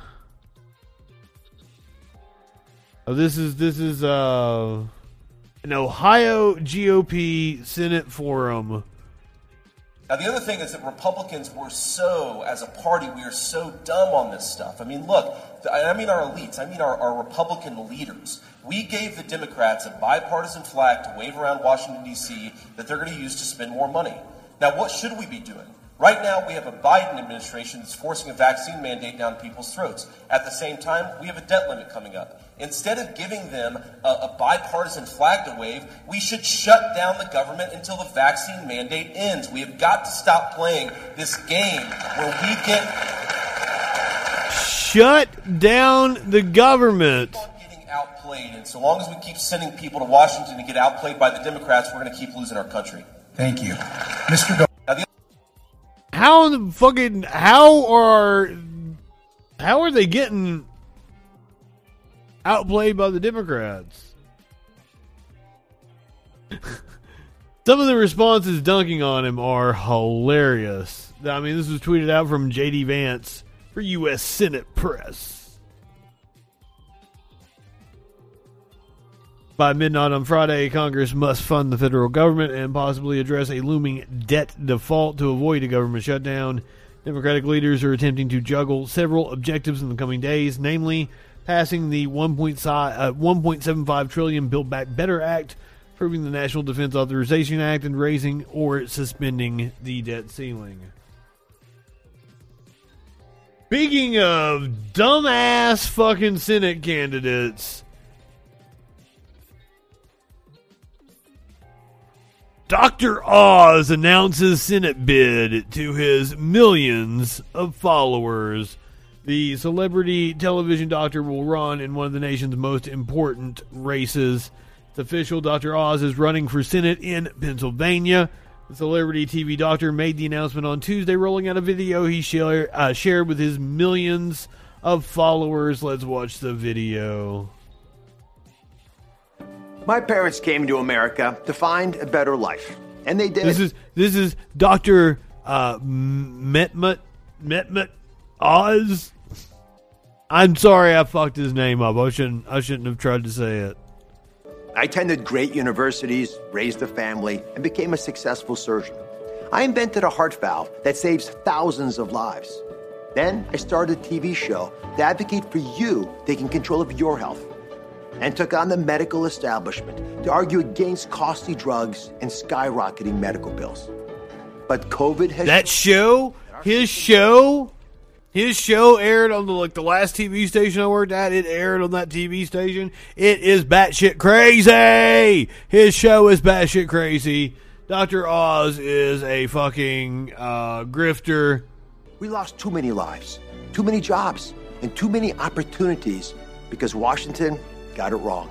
Oh, this is this is uh an Ohio GOP Senate forum. Now, the other thing is that Republicans were so, as a party, we are so dumb on this stuff. I mean, look, I mean our elites, I mean our, our Republican leaders. We gave the Democrats a bipartisan flag to wave around Washington, D.C., that they're going to use to spend more money. Now, what should we be doing? Right now, we have a Biden administration that's forcing a vaccine mandate down people's throats. At the same time, we have a debt limit coming up. Instead of giving them a, a, bipartisan flag to wave, we should shut down the government until the vaccine mandate ends. We have got to stop playing this game where we get. Shut down the government. Getting outplayed, and so long as we keep sending people to Washington to get outplayed by the Democrats, we're going to keep losing our country. Thank you, Mr. Now, How the fucking how are how are they getting outplayed by the Democrats? Some of the responses dunking on him are hilarious. I mean, this was tweeted out from JD Vance for U.S. Senate Press. By midnight on Friday, Congress must fund the federal government and possibly address a looming debt default to avoid a government shutdown. Democratic leaders are attempting to juggle several objectives in the coming days, namely passing the 1.75 uh, trillion Build Back Better Act, approving the National Defense Authorization Act, and raising or suspending the debt ceiling. Speaking of dumbass fucking Senate candidates, Dr. Oz announces Senate bid to his millions of followers. The celebrity television doctor will run in one of the nation's most important races. It's official Dr. Oz is running for Senate in Pennsylvania. The celebrity TV doctor made the announcement on Tuesday, rolling out a video he share, uh, shared with his millions of followers. Let's watch the video. My parents came to America to find a better life, and they did. This is this is Doctor uh, Metmet Metmet Oz. I'm sorry, I fucked his name up. I shouldn't. I shouldn't have tried to say it. I attended great universities, raised a family, and became a successful surgeon. I invented a heart valve that saves thousands of lives. Then I started a TV show to advocate for you taking control of your health and took on the medical establishment to argue against costly drugs and skyrocketing medical bills. But COVID has that show, his show, his show aired on the like the last TV station I worked at. It aired on that TV station. It is batshit crazy. His show is batshit crazy. Doctor Oz is a fucking uh, grifter. We lost too many lives, too many jobs, and too many opportunities because Washington got it wrong.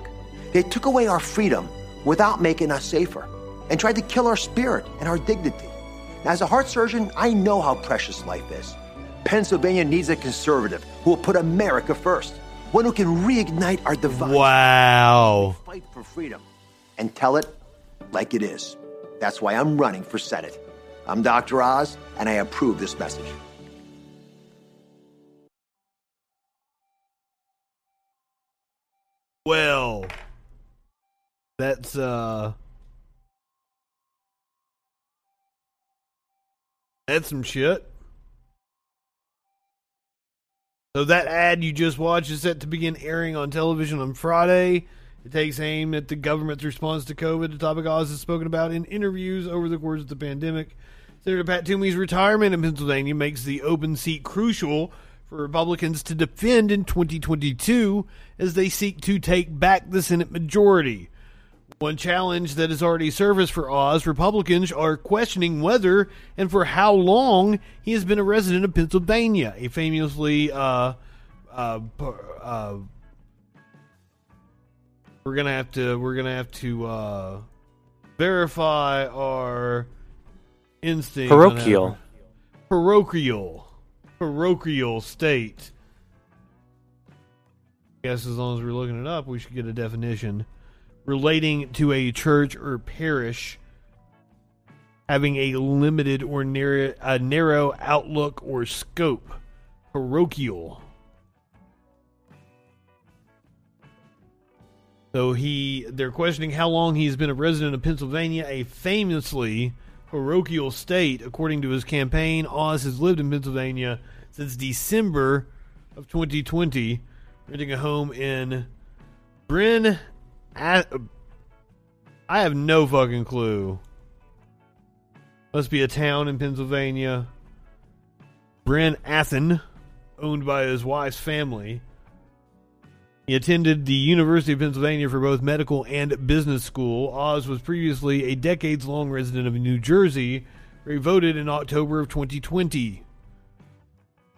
They took away our freedom without making us safer and tried to kill our spirit and our dignity. Now, as a heart surgeon, I know how precious life is. Pennsylvania needs a conservative who will put America first, one who can reignite our divine wow fight for freedom and tell it like it is. That's why I'm running for Senate. I'm Dr. Oz, and I approve this message. Well, that's uh that's some shit. So that ad you just watched is set to begin airing on television on Friday. It takes aim at the government's response to COVID, the topic Oz has spoken about in interviews over the course of the pandemic. Senator Pat Toomey's retirement in Pennsylvania makes the open seat crucial for Republicans to defend in 2022 as they seek to take back the Senate majority. One challenge that has already surfaced for Oz Republicans are questioning whether and for how long he has been a resident of Pennsylvania, a famously uh, uh, uh, we're gonna have to we're gonna have to uh, verify our instinct. Parochial. Parochial. Parochial state. I guess as long as we're looking it up, we should get a definition relating to a church or parish having a limited or narrow, a narrow outlook or scope. Parochial. So he, they're questioning how long he's been a resident of Pennsylvania, a famously parochial state. According to his campaign, Oz has lived in Pennsylvania since December of 2020, renting a home in Bryn. I have no fucking clue. Must be a town in Pennsylvania. Bryn Athyn, owned by his wife's family. He attended the University of Pennsylvania for both medical and business school. Oz was previously a decades long resident of New Jersey, where he voted in October of 2020. He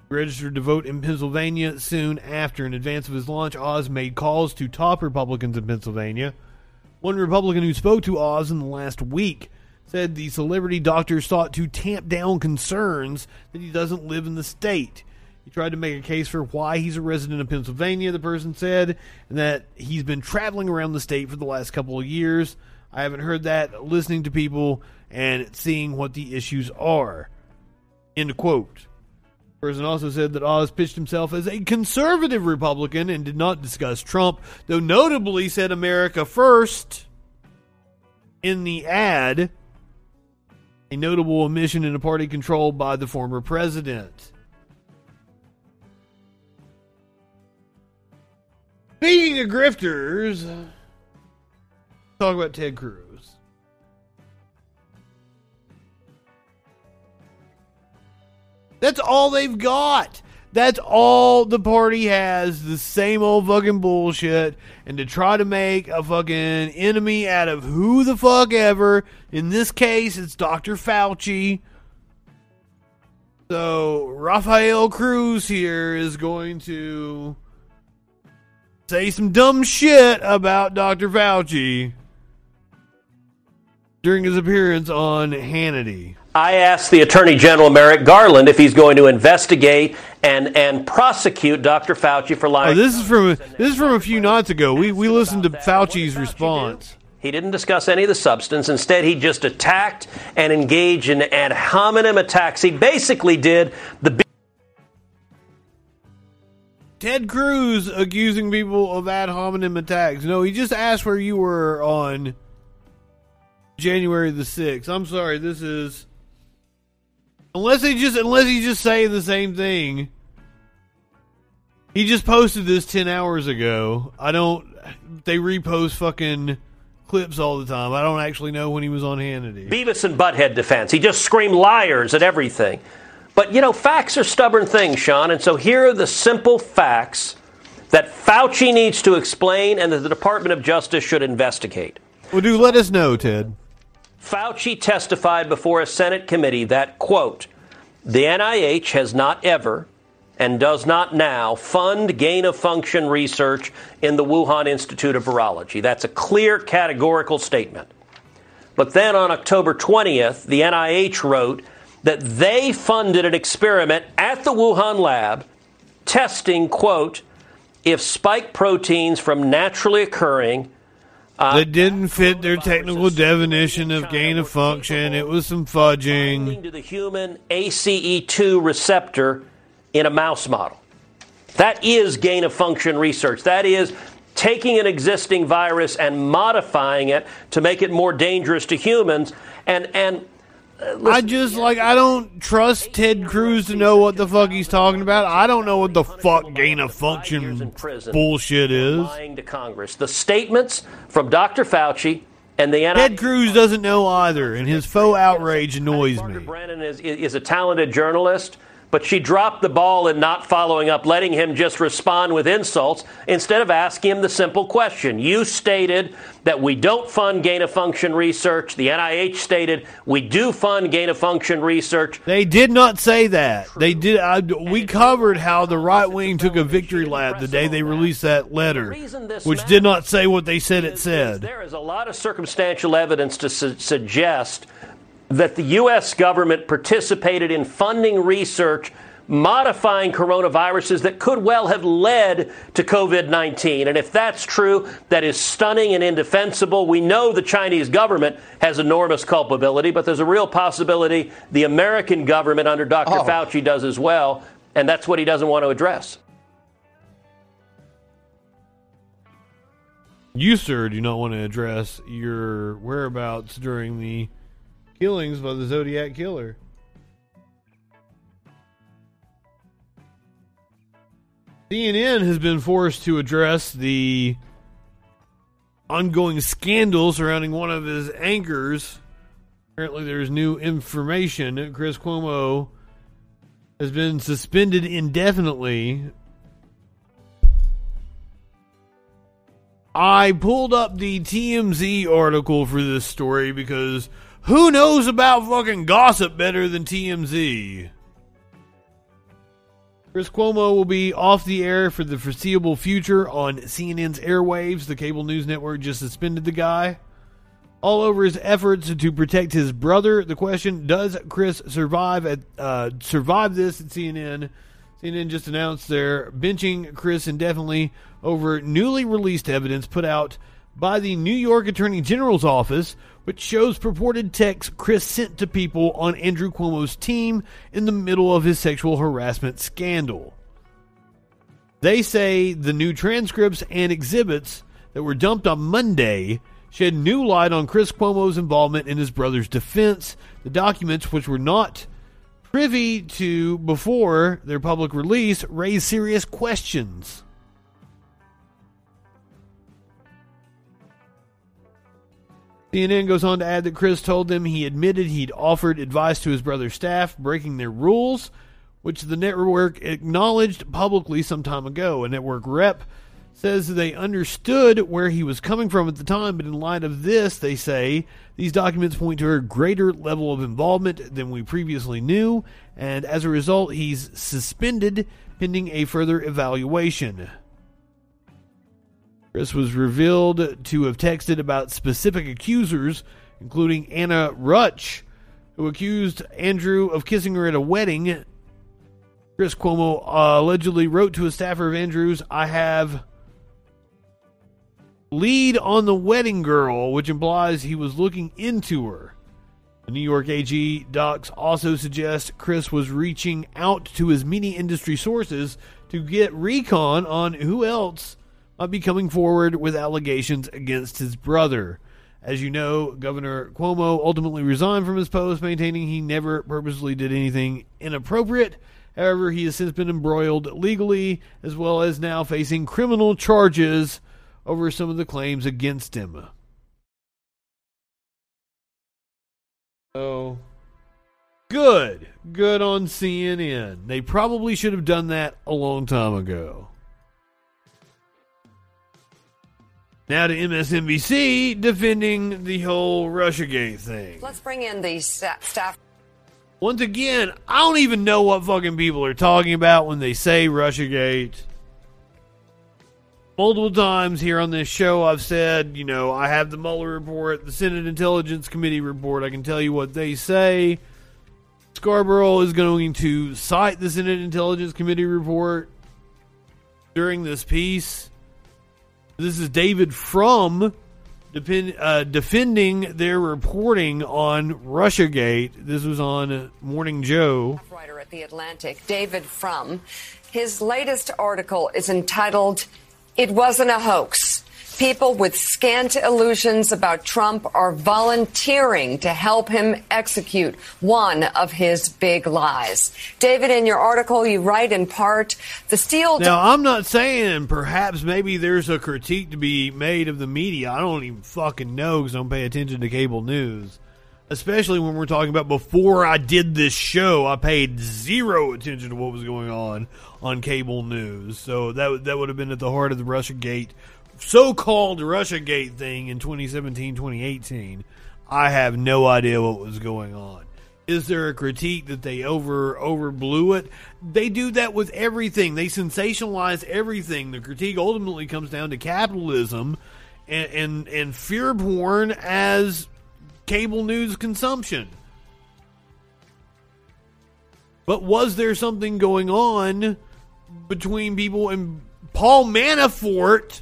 registered to vote in Pennsylvania soon after. In advance of his launch, Oz made calls to top Republicans in Pennsylvania. One Republican who spoke to Oz in the last week said the celebrity doctor sought to tamp down concerns that he doesn't live in the state. He tried to make a case for why he's a resident of Pennsylvania, the person said, and that he's been traveling around the state for the last couple of years. I haven't heard that listening to people and seeing what the issues are. End quote. The person also said that Oz pitched himself as a conservative Republican and did not discuss Trump, though notably said America first in the ad, a notable omission in a party controlled by the former president. Speaking of grifters, talk about Ted Cruz. That's all they've got. That's all the party has. The same old fucking bullshit. And to try to make a fucking enemy out of who the fuck ever. In this case, it's Dr. Fauci. So, Rafael Cruz here is going to say some dumb shit about Dr. Fauci during his appearance on Hannity. I asked the Attorney General Merrick Garland if he's going to investigate and and prosecute Dr. Fauci for lying. Oh, this is from this is from a few nights ago. We we listened to Fauci's response. He didn't discuss any of the substance. Instead, he just attacked and engaged in ad hominem attacks. He basically did the. Ted Cruz accusing people of ad hominem attacks. No, he just asked where you were on January the sixth. I'm sorry, this is unless he just unless he's just saying the same thing. He just posted this ten hours ago. I don't. They repost fucking clips all the time. I don't actually know when he was on Hannity. Beavis and Butthead defense. He just screamed liars at everything. But you know, facts are stubborn things, Sean. And so here are the simple facts that Fauci needs to explain and that the Department of Justice should investigate. Well, do let us know, Ted. Fauci testified before a Senate committee that, quote, the NIH has not ever and does not now fund gain of function research in the Wuhan Institute of Virology. That's a clear categorical statement. But then on October 20th, the NIH wrote that they funded an experiment at the Wuhan lab testing, quote, if spike proteins from naturally occurring Uh, that didn't fit their technical definition of gain of function. It was some fudging. to the human ACE2 receptor in a mouse model. That is gain of function research. That is taking an existing virus and modifying it to make it more dangerous to humans. And and I just like I don't trust Ted Cruz to know what the fuck he's talking about. I don't know what the fuck gain of function bullshit is. lying to Congress. The statements from Dr. Fauci and the. Ted Cruz doesn't know either, and his faux outrage annoys me. Brennan is, is a talented journalist, but she dropped the ball in not following up, letting him just respond with insults instead of asking him the simple question. You stated that we don't fund gain of function research. The NIH stated we do fund gain of function research. They did not say that. They did. I, we covered how the right wing took a victory lap the day they released that letter, which did not say what they said it said. There is a lot of circumstantial evidence to su- suggest that the U.S. government participated in funding research modifying coronaviruses that could well have led to COVID 19. And if that's true, that is stunning and indefensible. We know the Chinese government has enormous culpability, but there's a real possibility the American government under Dr. Oh. Fauci does as well. And that's what he doesn't want to address. You, sir, do not want to address your whereabouts during the killings by the Zodiac Killer. CNN has been forced to address the ongoing scandal surrounding one of his anchors. Apparently, there's new information. Chris Cuomo has been suspended indefinitely. I pulled up the TMZ article for this story because who knows about fucking gossip better than TMZ? Chris Cuomo will be off the air for the foreseeable future on CNN's airwaves. The cable news network just suspended the guy. All over his efforts to protect his brother. The question: Does Chris survive at uh, survive this at CNN? CNN just announced they're benching Chris indefinitely over newly released evidence put out by the New York Attorney General's office, which shows purported texts Chris sent to people on Andrew Cuomo's team in the middle of his sexual harassment scandal. They say the new transcripts and exhibits that were dumped on Monday shed new light on Chris Cuomo's involvement in his brother's defense. The documents, which were not privy to before their public release, raise serious questions. CNN goes on to add that Chris told them he admitted he'd offered advice to his brother's staff, breaking their rules, which the network acknowledged publicly some time ago. A network rep says they understood where he was coming from at the time, but in light of this, they say these documents point to a greater level of involvement than we previously knew, and as a result, he's suspended pending a further evaluation. Chris was revealed to have texted about specific accusers, including Anna Ruch, who accused Andrew of kissing her at a wedding. Chris Cuomo uh, allegedly wrote to a staffer of Andrew's, I have lead on the wedding girl, which implies he was looking into her. The New York AG docs also suggest Chris was reaching out to his media industry sources to get recon on who else be coming forward with allegations against his brother. As you know, Governor Cuomo ultimately resigned from his post, maintaining he never purposely did anything inappropriate. However, he has since been embroiled legally, as well as now facing criminal charges over some of the claims against him. So, good. Good on CNN. They probably should have done that a long time ago. Now to MSNBC defending the whole Russiagate thing. Let's bring in the sta- staff. Once again, I don't even know what fucking people are talking about when they say Russiagate. Multiple times here on this show, I've said, you know, I have the Mueller report, the Senate Intelligence Committee report. I can tell you what they say. Scarborough is going to cite the Senate Intelligence Committee report during this piece. This is David from depend, uh, defending their reporting on Russiagate. This was on Morning Joe. Writer at The Atlantic, David Frum. His latest article is entitled, It Wasn't a Hoax. People with scant illusions about Trump are volunteering to help him execute one of his big lies. David, in your article, you write in part, the Steele. Now, I'm not saying perhaps maybe there's a critique to be made of the media. I don't even fucking know because I don't pay attention to cable news. Especially when we're talking about before I did this show, I paid zero attention to what was going on on cable news. So that that would have been at the heart of the Russiagate, so-called Russiagate thing in 2017, 2018. I have no idea what was going on. Is there a critique that they over over blew it? They do that with everything. They sensationalize everything. The critique ultimately comes down to capitalism and and, and fear porn as cable news consumption. But was there something going on between people and Paul Manafort,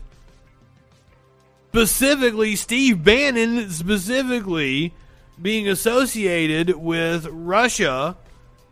specifically Steve Bannon, specifically being associated with Russia?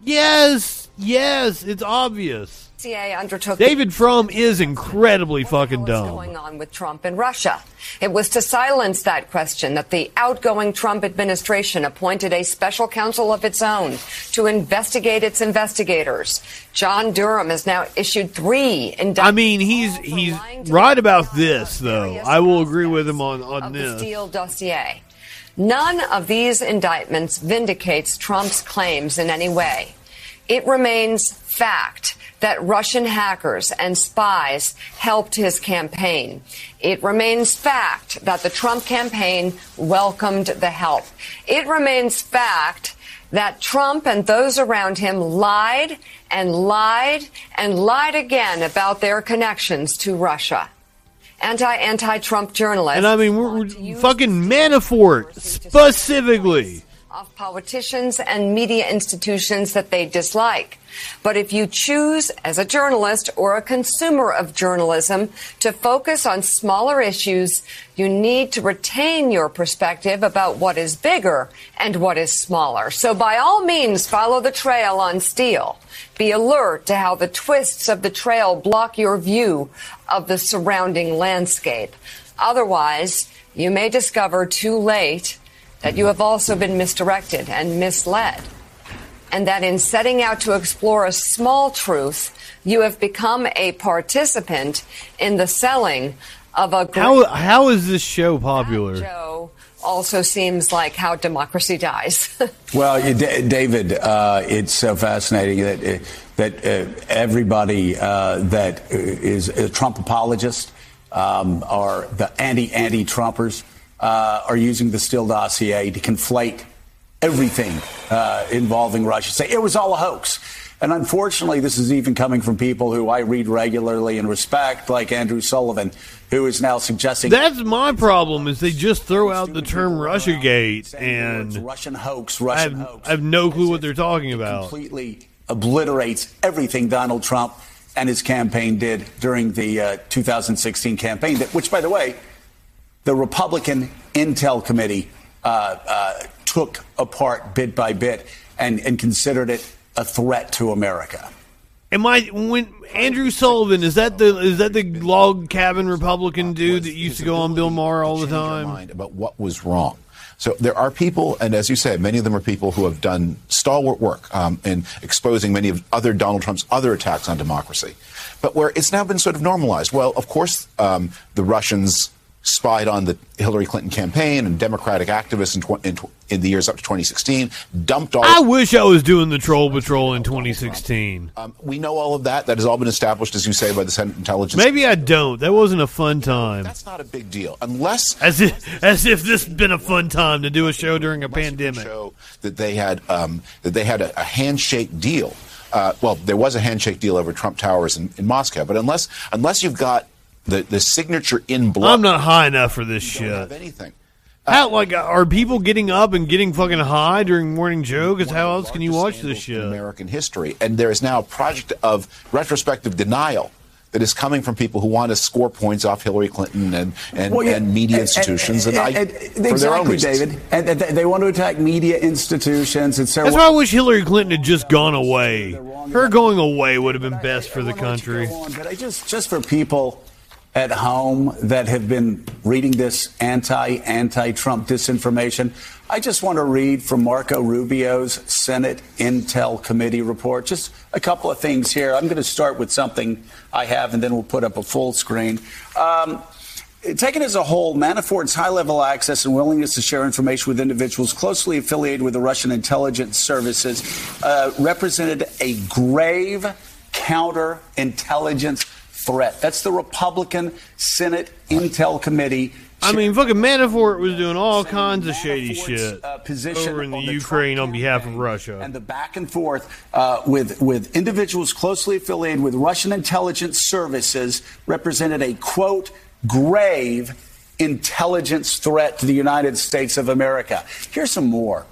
Yes, yes, it's obvious. Undertook David Frum is incredibly fucking dumb. going on with Trump and Russia. It was to silence that question that the outgoing Trump administration appointed a special counsel of its own to investigate its investigators. John Durham has now issued three indictments. I mean, he's he's right about this though. I will agree with him on on the this. Steele dossier. None of these indictments vindicates Trump's claims in any way. It remains fact that Russian hackers and spies helped his campaign. It remains fact that the Trump campaign welcomed the help. It remains fact that Trump and those around him lied and lied and lied again about their connections to Russia. Anti anti Trump journalists And I mean, we're, we're fucking Manafort specifically. of politicians and media institutions that they dislike. But if you choose as a journalist or a consumer of journalism to focus on smaller issues, you need to retain your perspective about what is bigger and what is smaller. So by all means, follow the trail on steel. Be alert to how the twists of the trail block your view of the surrounding landscape. Otherwise, you may discover too late that you have also been misdirected and misled. And that in setting out to explore a small truth, you have become a participant in the selling of a great How how is this show popular? show. Also seems like how democracy dies. Well, D- David, uh, it's so fascinating that uh, that uh, everybody uh, that is a Trump apologist um, or the anti anti Trumpers uh, are using the Steele dossier to conflate everything uh, involving Russia. Say it was all a hoax. And unfortunately, this is even coming from people who I read regularly and respect, like Andrew Sullivan, who is now suggesting That's my problem. Is they just throw out the term Russiagate and Russian hoax, I Russian have, hoax. I have no clue what they're talking about. completely obliterates everything Donald Trump and his campaign did during the uh, 2016 campaign, that, which, by the way, the Republican Intel Committee uh, uh, took apart bit by bit and, and considered it a threat to America. Am I when Andrew Sullivan is that the is that the log cabin Republican dude that used to go on Bill Maher all the time? about what was wrong. So there are people, and as you said, many of them are people who have done stalwart work um, in exposing many of other Donald Trump's other attacks on democracy. But where it's now been sort of normalized. Well, of course, um, the Russians spied on the Hillary Clinton campaign and Democratic activists in, tw- in, tw- in the years up to 2016, dumped all. I wish I was doing the troll patrol in 2016. Um, we know all of that. That has all been established, as you say, by the Senate Intelligence. Maybe I don't. That wasn't a fun time. That's not a big deal, unless as if as if this had been a fun time to do a show during a pandemic. show that they had um, that they had a, a handshake deal. Uh, well, there was a handshake deal over Trump Towers in, in Moscow, but unless unless you've got the, the signature in blood, I'm not high enough for this you don't shit. have anything. How uh, like are people getting up and getting fucking high during morning Joe? Because how else can you watch this in shit? American history, and there is now a project of retrospective denial that is coming from people who want to score points off Hillary Clinton and and, Well, yeah, and media and- institutions, and, and- I and- for their own exactly, reasons. David. And and they they want to attack media institutions. It's their That's why I wish Hillary Clinton had just gone away. Her going away would have been best for the country. But I just just for people at home that have been reading this anti anti Trump disinformation, I just want to read from Marco Rubio's Senate Intel Committee report. Just a couple of things here. I'm going to start with something I have, and then we'll put up a full screen. Um, Taken as a whole, Manafort's high level access and willingness to share information with individuals closely affiliated with the Russian intelligence services uh, represented a grave counterintelligence threat. That's the Republican Senate Intel Committee. I mean, fucking Manafort was doing all kinds of shady shit uh, position over in the on the Ukraine on behalf of Russia. and the back and forth uh, with with individuals closely affiliated with Russian intelligence services represented a quote grave intelligence threat to the United States of America. Here's some more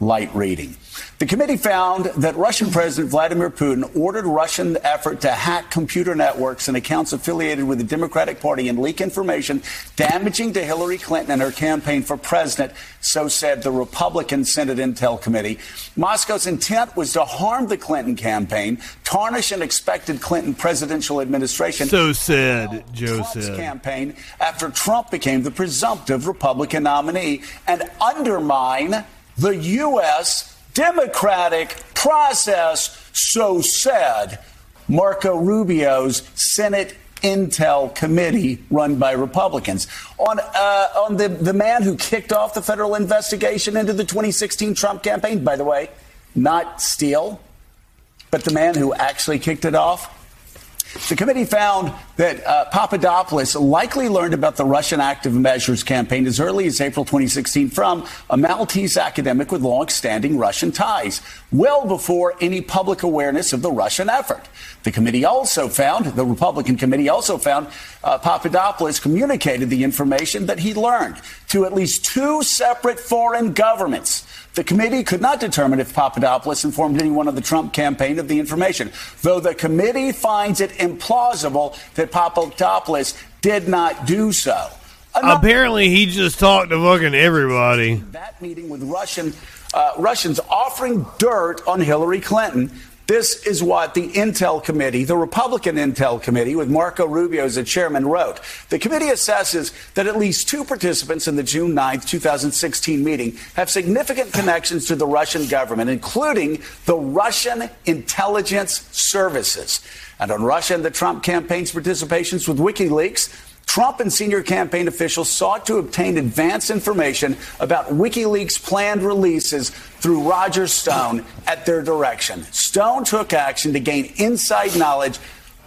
light reading. The committee found that Russian President Vladimir Putin ordered Russian effort to hack computer networks and accounts affiliated with the Democratic Party and leak information damaging to Hillary Clinton and her campaign for president, so said the Republican Senate Intel Committee. Moscow's intent was to harm the Clinton campaign, tarnish an expected Clinton presidential administration, So said, Joe Trump's said. campaign after Trump became the presumptive Republican nominee and undermine the U.S. democratic process, so said Marco Rubio's Senate Intel Committee run by Republicans. On, uh, on the, the man who kicked off the federal investigation into the 2016 Trump campaign, by the way, not Steele, but the man who actually kicked it off, the committee found that uh, Papadopoulos likely learned about the Russian active measures campaign as early as April 2016 from a Maltese academic with long-standing Russian ties, well before any public awareness of the Russian effort. The committee also found, the Republican committee also found, uh, Papadopoulos communicated the information that he learned to at least two separate foreign governments. The committee could not determine if Papadopoulos informed anyone of the Trump campaign of the information, though the committee finds it implausible that Papadopoulos did not do so. Apparently, he just talked to fucking everybody. That meeting with Russian uh, Russians offering dirt on Hillary Clinton. This is what the Intel Committee, the Republican Intel Committee, with Marco Rubio as the chairman, wrote. The committee assesses that at least two participants in the June 9th, 2016 meeting have significant connections to the Russian government, including the Russian intelligence services. And on Russia and the Trump campaign's participations with WikiLeaks, Trump and senior campaign officials sought to obtain advance information about WikiLeaks' planned releases through Roger Stone at their direction. Stone took action to gain inside knowledge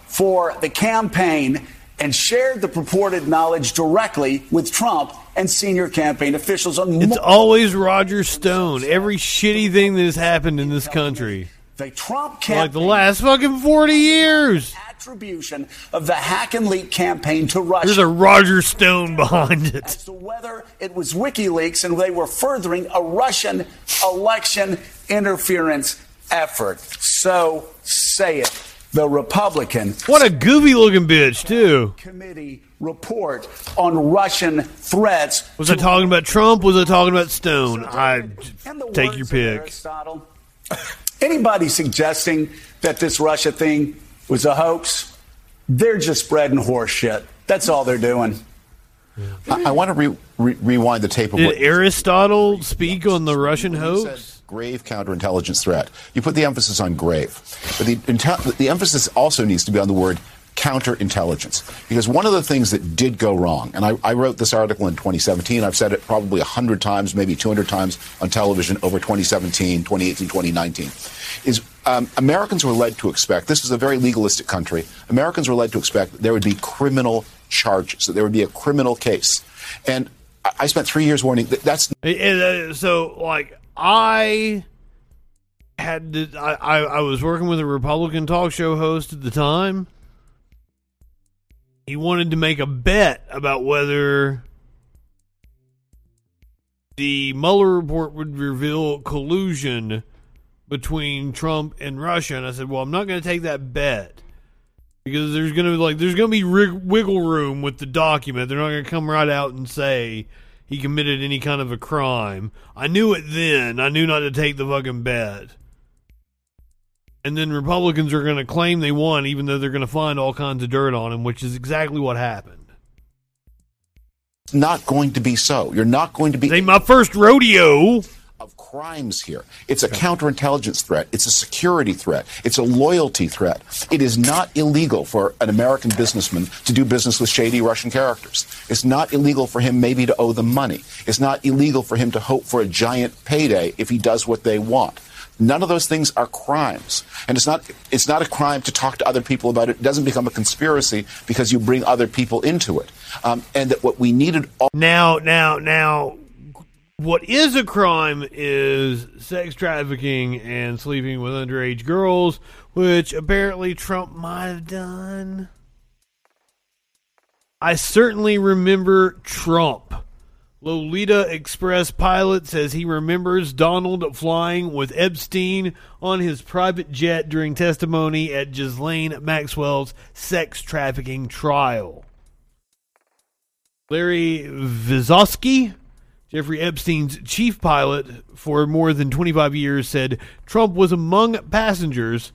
for the campaign and shared the purported knowledge directly with Trump and senior campaign officials on It's always Roger Stone. Every shitty thing that has happened in this country. the Trump Like the last fucking 40 years. Attribution of the hack and leak campaign to Russia. There's a Roger Stone behind it. as to whether it was WikiLeaks and they were furthering a Russian election interference effort. So say it. The Republican What a goofy looking bitch, too. committee report on Russian threats. Was I talking about Trump? Was I talking about Stone? I take your pick. Anybody suggesting that this Russia thing was a hoax, they're just spreading horse shit. That's all they're doing. I, I want to re, re, rewind the tape of what Did Aristotle speak on the Russian hoax? grave counterintelligence threat. You put the emphasis on grave, but the, intel- the emphasis also needs to be on the word counterintelligence. Because one of the things that did go wrong, and I, I wrote this article in 2017, I've said it probably 100 times, maybe 200 times on television over 2017, 2018, 2019, is um, Americans were led to expect, this is a very legalistic country, Americans were led to expect there would be criminal charges, that there would be a criminal case. And I, spent three years warning that that's uh, So, like, I had to, I, I, I was working with a Republican talk show host at the time. He wanted to make a bet about whether the Mueller report would reveal collusion between Trump and Russia. And I said, well, I'm not going to take that bet because there's gonna be like there's gonna be rig- wiggle room with the document. They're not gonna come right out and say he committed any kind of a crime. I knew it then. I knew not to take the fucking bet. And then Republicans are gonna claim they won, even though they're gonna find all kinds of dirt on him, which is exactly what happened. It's not going to be so. You're not going to be. Ain't my first rodeo. Of crimes here. It's a counterintelligence threat. It's a security threat. It's a loyalty threat. It is not illegal for an American businessman to do business with shady Russian characters. It's not illegal for him maybe to owe them money. It's not illegal for him to hope for a giant payday if he does what they want. None of those things are crimes. And it's not it's not a crime to talk to other people about it. It doesn't become a conspiracy because you bring other people into it. Um, and that what we needed all Now, now, now, what is a crime is sex trafficking and sleeping with underage girls, which apparently Trump might have done. I certainly remember Trump. Lolita Express pilot says he remembers Donald flying with Epstein on his private jet during testimony at Ghislaine Maxwell's sex trafficking trial. Larry Visoski, Jeffrey Epstein's chief pilot for more than 25 years, said Trump was among passengers.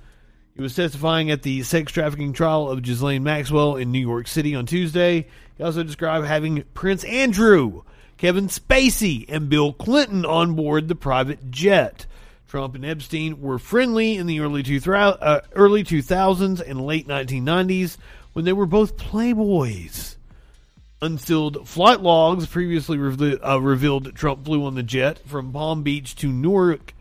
He was testifying at the sex trafficking trial of Ghislaine Maxwell in New York City on Tuesday. He also described having Prince Andrew, Kevin Spacey, and Bill Clinton on board the private jet. Trump and Epstein were friendly in the early, two uh, early 2000s and late 1990s when they were both playboys. Unfilled flight logs previously re- uh, revealed Trump flew on the jet from Palm Beach to Newark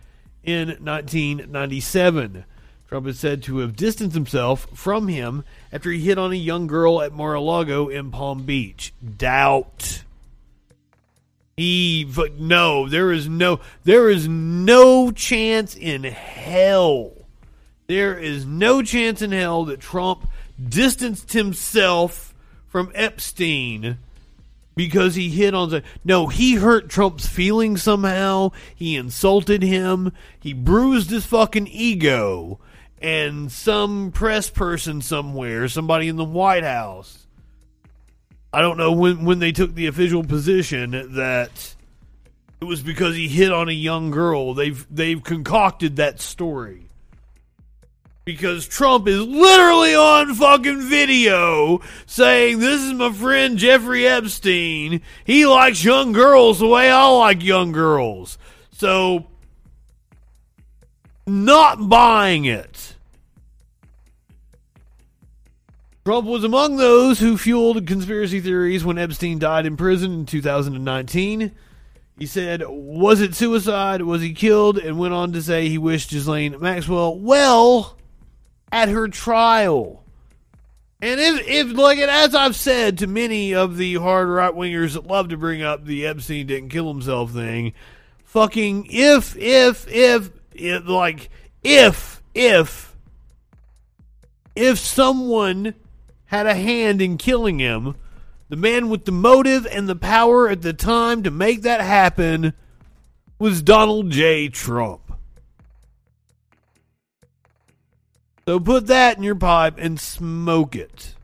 in 1997. Trump is said to have distanced himself from him after he hit on a young girl at Mar-a-Lago in Palm Beach. Doubt. He no, there is no there is no chance in hell. There is no chance in hell that Trump distanced himself from Epstein because he hit on the no he hurt trump's feelings somehow. He insulted him. He bruised his fucking ego. And some press person somewhere somebody in the white house i don't know when when they took the official position that it was because he hit on a young girl. They've they've concocted that story because Trump is literally on fucking video saying, This is my friend Jeffrey Epstein. He likes young girls the way I like young girls. So, not buying it. Trump was among those who fueled conspiracy theories when Epstein died in prison in 2019. He said, Was it suicide? Was he killed? And went on to say he wished Ghislaine Maxwell well at her trial. And if, if like, as I've said to many of the hard right wingers that love to bring up the Epstein didn't kill himself thing, fucking if, if, if, if like, if, if, if someone had a hand in killing him, the man with the motive and the power at the time to make that happen was Donald J. Trump. So put that in your pipe and smoke it.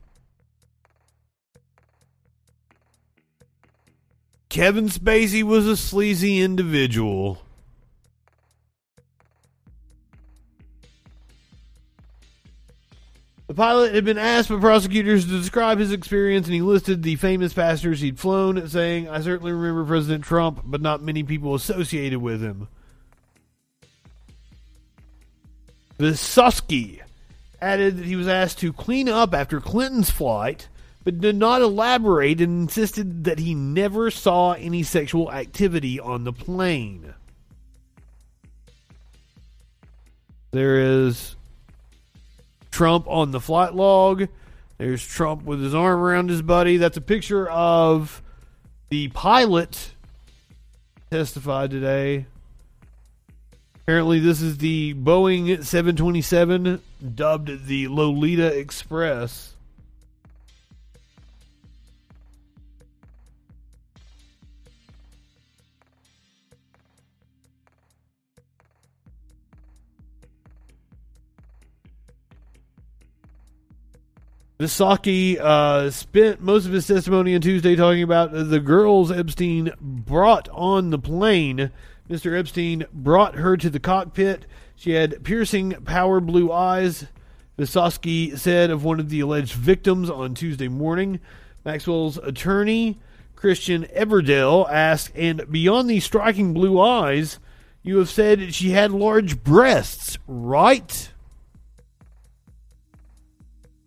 Kevin Spacey was a sleazy individual. The pilot had been asked by prosecutors to describe his experience, and he listed the famous pastors he'd flown, saying, I certainly remember President Trump, but not many people associated with him. Visoski added that he was asked to clean up after Clinton's flight, but did not elaborate and insisted that he never saw any sexual activity on the plane. There is Trump on the flight log. There's Trump with his arm around his buddy. That's a picture of the pilot testified today. Apparently, this is the Boeing 727, dubbed the Lolita Express. Visaki uh, spent most of his testimony on Tuesday talking about the girls Epstein brought on the plane. Mr. Epstein brought her to the cockpit. She had piercing power blue eyes. Visoski said of one of the alleged victims on Tuesday morning. Maxwell's attorney, Christian Everdell, asked, and beyond these striking blue eyes, you have said she had large breasts, right?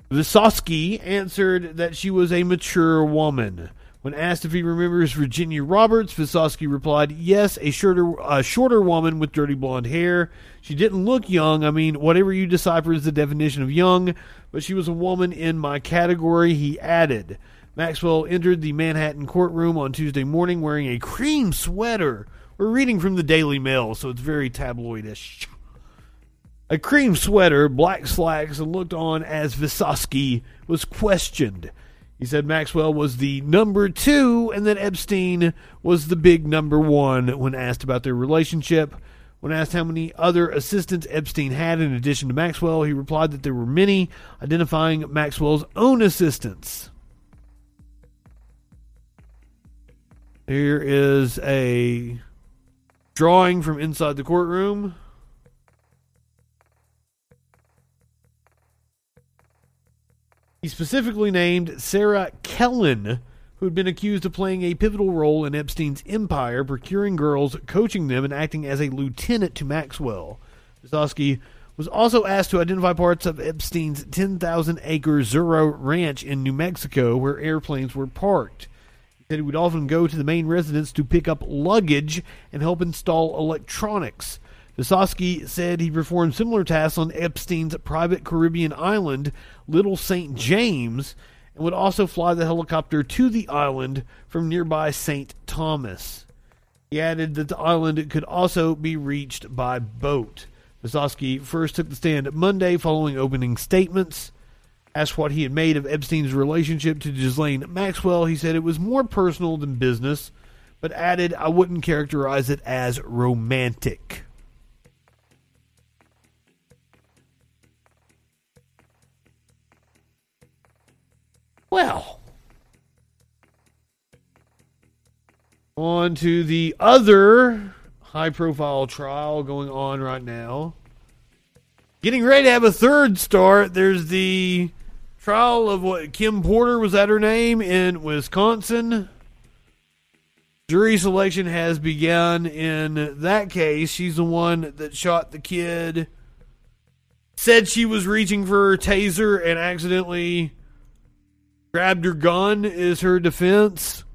Visoski answered that she was a mature woman. When asked if he remembers Virginia Roberts, Visoski replied, "Yes, a shorter, a shorter woman with dirty blonde hair. She didn't look young. I mean, whatever you decipher is the definition of young, but she was a woman in my category." He added. Maxwell entered the Manhattan courtroom on Tuesday morning wearing a cream sweater. We're reading from the Daily Mail, so it's very tabloidish a cream sweater, black slacks, and looked on as Visoski was questioned. He said Maxwell was the number two and that Epstein was the big number one when asked about their relationship. When asked how many other assistants Epstein had in addition to Maxwell, he replied that there were many, identifying Maxwell's own assistants. Here is a drawing from inside the courtroom. He specifically named Sarah Kellen, who had been accused of playing a pivotal role in Epstein's empire, procuring girls, coaching them, and acting as a lieutenant to Maxwell. Visoski was also asked to identify parts of Epstein's 10,000 acre Zorro ranch in New Mexico where airplanes were parked. He said he would often go to the main residence to pick up luggage and help install electronics. Visoski said he performed similar tasks on Epstein's private Caribbean island, Little St. James, and would also fly the helicopter to the island from nearby St. Thomas. He added that the island could also be reached by boat. Visoski first took the stand Monday following opening statements. Asked what he had made of Epstein's relationship to Ghislaine Maxwell, he said it was more personal than business, but added, I wouldn't characterize it as romantic. Well, on to the other high profile trial going on right now. Getting ready to have a third start. There's the trial of what Kim Porter was that her name in Wisconsin. Jury selection has begun in that case. She's the one that shot the kid. Said she was reaching for her taser and accidentally grabbed her gun, is her defense.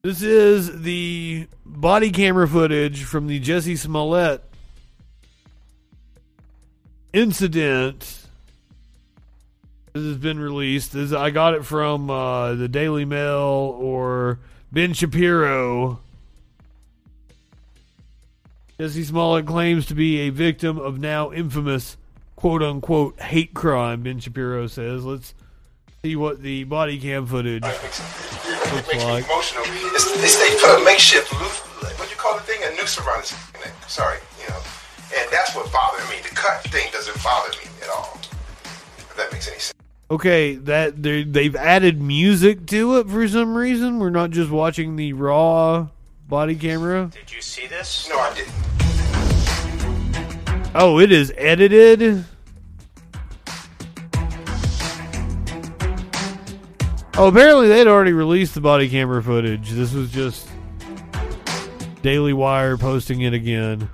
This is the body camera footage from the Jussie Smollett incident. This has been released. This, I got it from uh, the Daily Mail or Ben Shapiro. Jussie Smollett claims to be a victim of now infamous quote unquote hate crime, Ben Shapiro says. Let's see what the body cam footage looks makes like. me emotional. It's, it's, they put a makeshift, loose, what you call the thing, a noose around his neck. Sorry, you know. And that's what bothered me. The cut thing doesn't bother me at all. If that makes any sense. Okay, that they they've added music to it for some reason. We're not just watching the raw body camera. Did you see this? No, I didn't. Oh, it is edited. Oh, apparently they'd already released the body camera footage. This was just Daily Wire posting it again.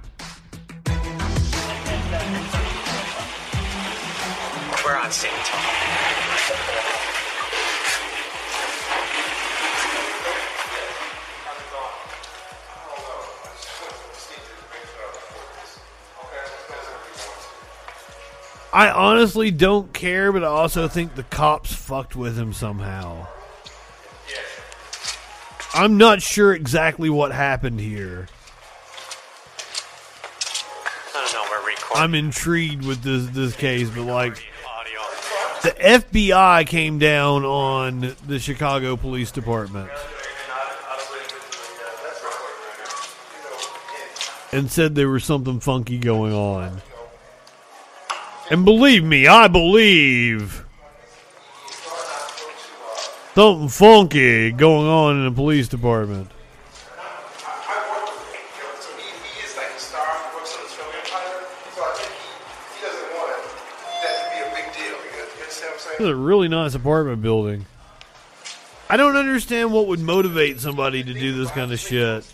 I honestly don't care, but I also think the cops fucked with him somehow. I'm not sure exactly what happened here. I don't know. We're recording. I'm intrigued with this this case, but like the FBI came down on the Chicago Police Department and said there was something funky going on. And believe me, I believe something funky going on in the police department. This is a really nice apartment building. I don't understand what would motivate somebody to do this kind of shit. It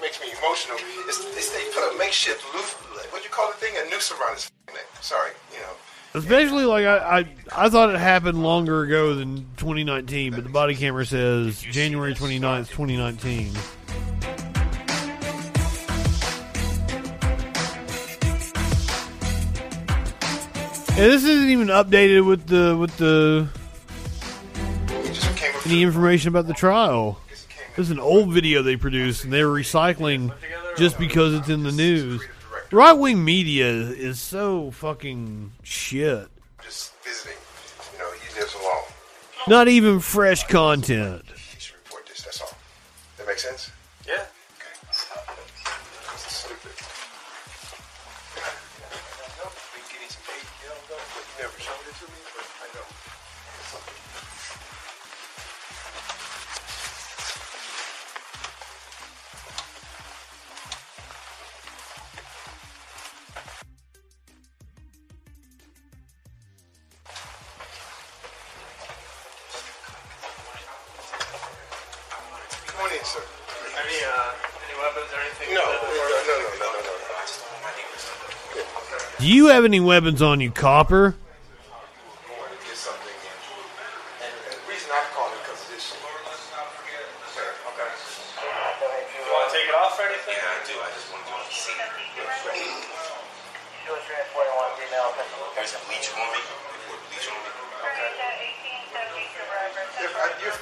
makes me emotional. They put a makeshift loose, what do you call the thing? A noose around his. Sorry, you know. Especially like I, I, I thought it happened longer ago than 2019, but the body camera says January 29th, 2019. Yeah, this isn't even updated with the with the any information about the trial. This is an old video they produced, and they're recycling just because it's in the news. Right wing media is so fucking shit. Just visiting. You know, he lives alone. Not even fresh content. He should report this, that's all. That makes sense? On any weapons on you, copper?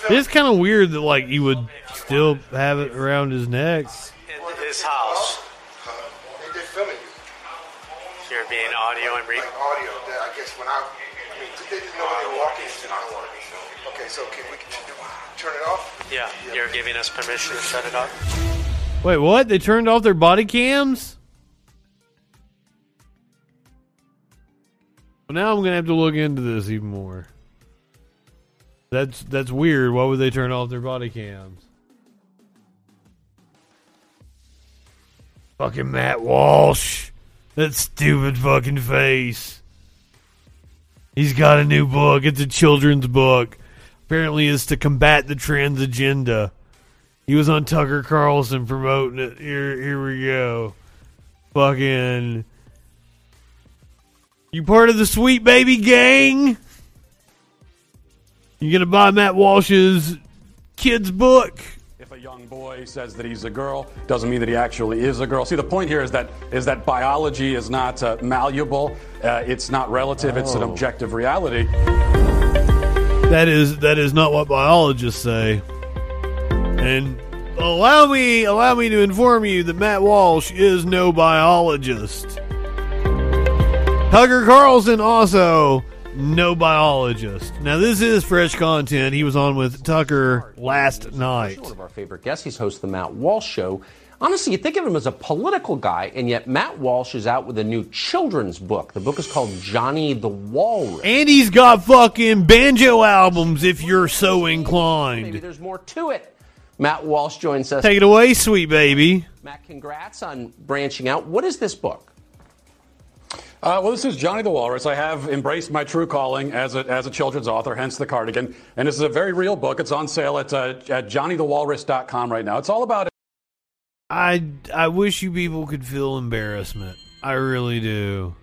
It's kind of weird that like you would still have it around his neck. Audio and Like audio. That I guess when I, I mean, they didn't know when they were walking. I don't want to be filmed. Okay, so can we turn it off? Yeah, you're giving us permission to shut it off. Wait, what? They turned off their body cams? Well, now I'm gonna have to look into this even more. That's that's weird. Why would they turn off their body cams? Fucking Matt Walsh. That stupid fucking face. He's got a new book. It's a children's book. Apparently, it's to combat the trans agenda. He was on Tucker Carlson promoting it. Here, here we go. Fucking. You part of the Sweet Baby Gang? You gonna buy Matt Walsh's kid's book? If a young boy says that he's a girl, doesn't mean that he actually is a girl. See, the point here is that is that biology is not uh, malleable. Uh, it's not relative. It's an Oh. objective reality. That is that is not what biologists say. And allow me allow me to inform you that Matt Walsh is no biologist. Tucker Carlson also no biologist. Now this is fresh content. He was on with Tucker last night. One of our favorite guests. He's host of the Matt Walsh Show. Honestly, you think of him as a political guy, and yet Matt Walsh is out with a new children's book. The book is called Johnny the Walrus. And he's got fucking banjo albums if you're so inclined. Maybe there's more to it. Matt Walsh joins us. Take it away, sweet baby. Matt, congrats on branching out. What is this book? Uh, well, this is Johnny the Walrus. I have embraced my true calling as a, as a children's author, hence the cardigan. And this is a very real book. It's on sale at, uh, at johnnythewalrus.com right now. It's all about I I wish you people could feel embarrassment. I really do.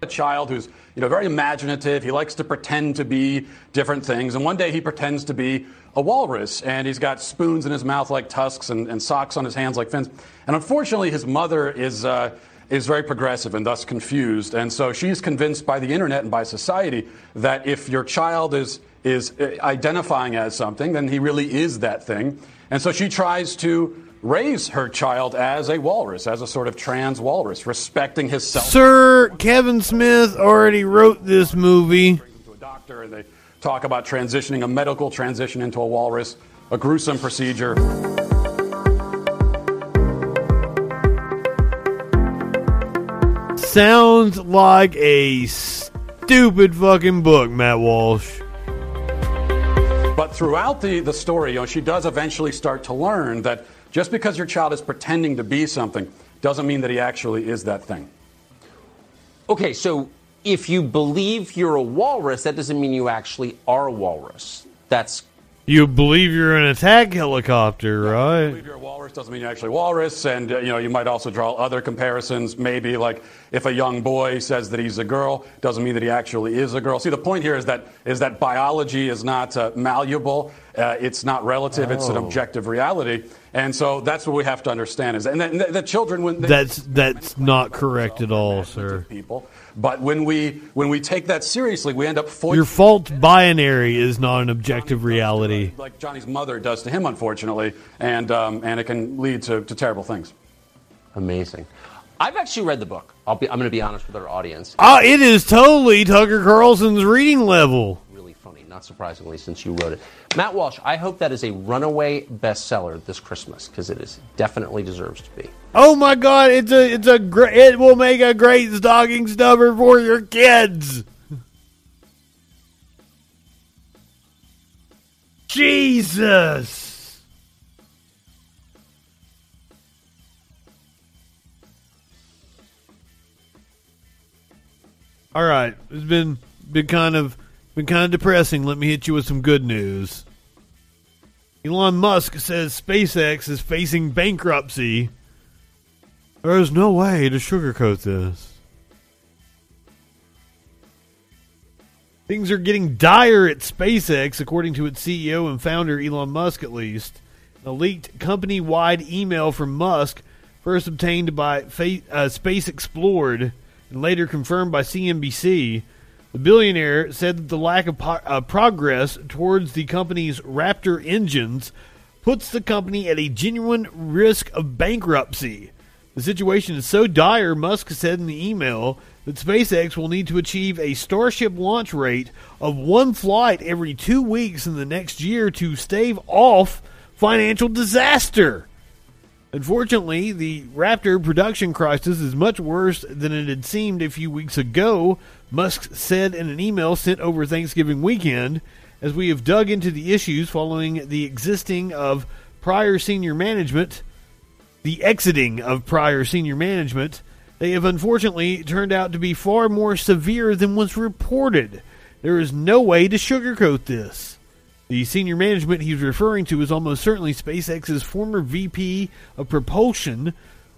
a child who's you know very imaginative. He likes to pretend to be different things, and one day he pretends to be a walrus, and he's got spoons in his mouth like tusks and, and socks on his hands like fins. And unfortunately, his mother is. Uh, is very progressive and thus confused, and so she's convinced by the internet and by society that if your child is is uh, identifying as something, then he really is that thing. And so she tries to raise her child as a walrus, as a sort of trans walrus, respecting his self. Sir Kevin Smith already wrote this movie. doctor and they talk about transitioning a medical transition into a walrus, a gruesome procedure. Sounds like a stupid fucking book, Matt Walsh. But throughout the, the story, you know, she does eventually start to learn that just because your child is pretending to be something doesn't mean that he actually is that thing. Okay, so if you believe you're a walrus, that doesn't mean you actually are a walrus. That's You believe you're an attack helicopter, right? Believe you're a walrus doesn't mean you're actually walrus, and uh, you know you might also draw other comparisons. Maybe like if a young boy says that he's a girl, doesn't mean that he actually is a girl. See, the point here is that is that biology is not uh, malleable. Uh, it's not relative. It's an Oh. objective reality, and so that's what we have to understand. Is and the, the children when they, That's that's not correct at all, sir. people, but when we when we take that seriously, we end up foisting. Your fault binary is not an objective reality. like Johnny's mother does to him, unfortunately, and um, and it can lead to, to terrible things. amazing. I've actually read the book. I'll be, I'm going to be honest with our audience. Ah, it is totally Tucker Carlson's reading level. Not surprisingly, since you wrote it. Matt Walsh, I hope that is a runaway bestseller this Christmas because it is definitely deserves to be. Oh my God! It's a it's a great. It will make a great stocking stuffer for your kids. Jesus. All right, it's been been kind of been kind of depressing. Let me hit you with some good news. Elon Musk says SpaceX is facing bankruptcy. There is no way to sugarcoat this. Things are getting dire at SpaceX, according to its CEO and founder, Elon Musk, at least. A leaked company wide email from Musk, first obtained by uh, Space Explored and later confirmed by CNBC, the billionaire said that the lack of po- uh, progress towards the company's Raptor engines puts the company at a genuine risk of bankruptcy. The situation is so dire, Musk said in the email, that SpaceX will need to achieve a Starship launch rate of one flight every two weeks in the next year to stave off financial disaster. Unfortunately, the Raptor production crisis is much worse than it had seemed a few weeks ago, Musk said in an email sent over Thanksgiving weekend. As we have dug into the issues following the existing of prior senior management, the exiting of prior senior management, they have unfortunately turned out to be far more severe than was reported. There is no way to sugarcoat this. The senior management he's referring to is almost certainly SpaceX's former VP of propulsion,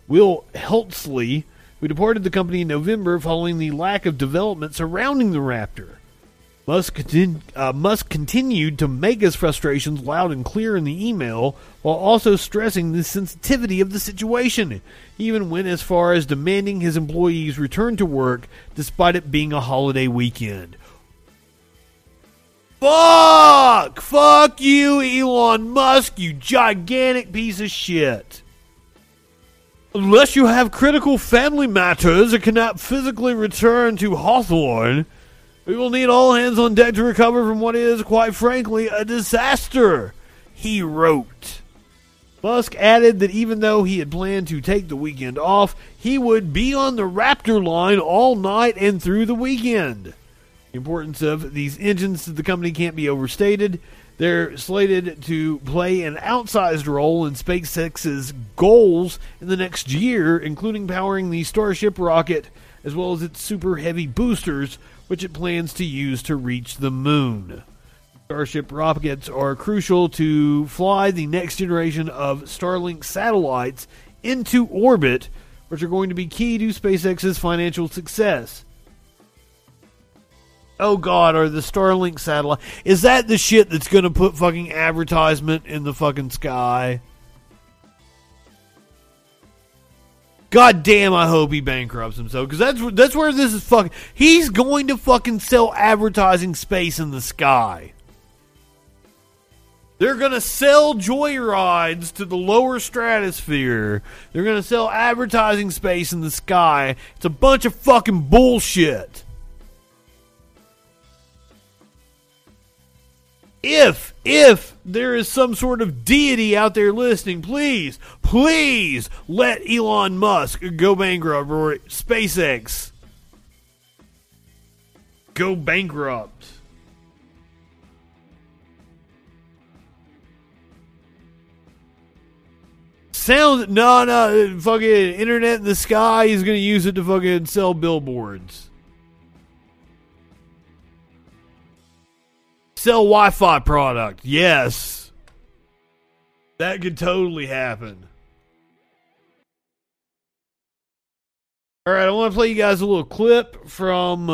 Will Heltsley, who departed the company in November following the lack of development surrounding the Raptor. Musk, uh, Musk continued to make his frustrations loud and clear in the email while also stressing the sensitivity of the situation. He even went as far as demanding his employees return to work despite it being a holiday weekend. Fuck! Fuck you, Elon Musk, you gigantic piece of shit. Unless you have critical family matters and cannot physically return to Hawthorne, we will need all hands on deck to recover from what is, quite frankly, a disaster, he wrote. Musk added that even though he had planned to take the weekend off, he would be on the Raptor line all night and through the weekend. The importance of these engines to the company can't be overstated. They're slated to play an outsized role in SpaceX's goals in the next year, including powering the Starship rocket as well as its super heavy boosters, which it plans to use to reach the moon. Starship rockets are crucial to fly the next generation of Starlink satellites into orbit, which are going to be key to SpaceX's financial success. Oh God, are the Starlink satellite? Is that the shit that's going to put fucking advertisement in the fucking sky? God damn! I hope he bankrupts himself because that's that's where this is fucking. He's going to fucking sell advertising space in the sky. They're going to sell joyrides to the lower stratosphere. They're going to sell advertising space in the sky. It's a bunch of fucking bullshit. If if there is some sort of deity out there listening, please, please let Elon Musk go bankrupt or SpaceX go bankrupt. Sounds no no fucking internet in the sky. He's gonna use it to fucking sell billboards. Sell Wi-Fi product. Yes, that could totally happen. All right, I want to play you guys a little clip from,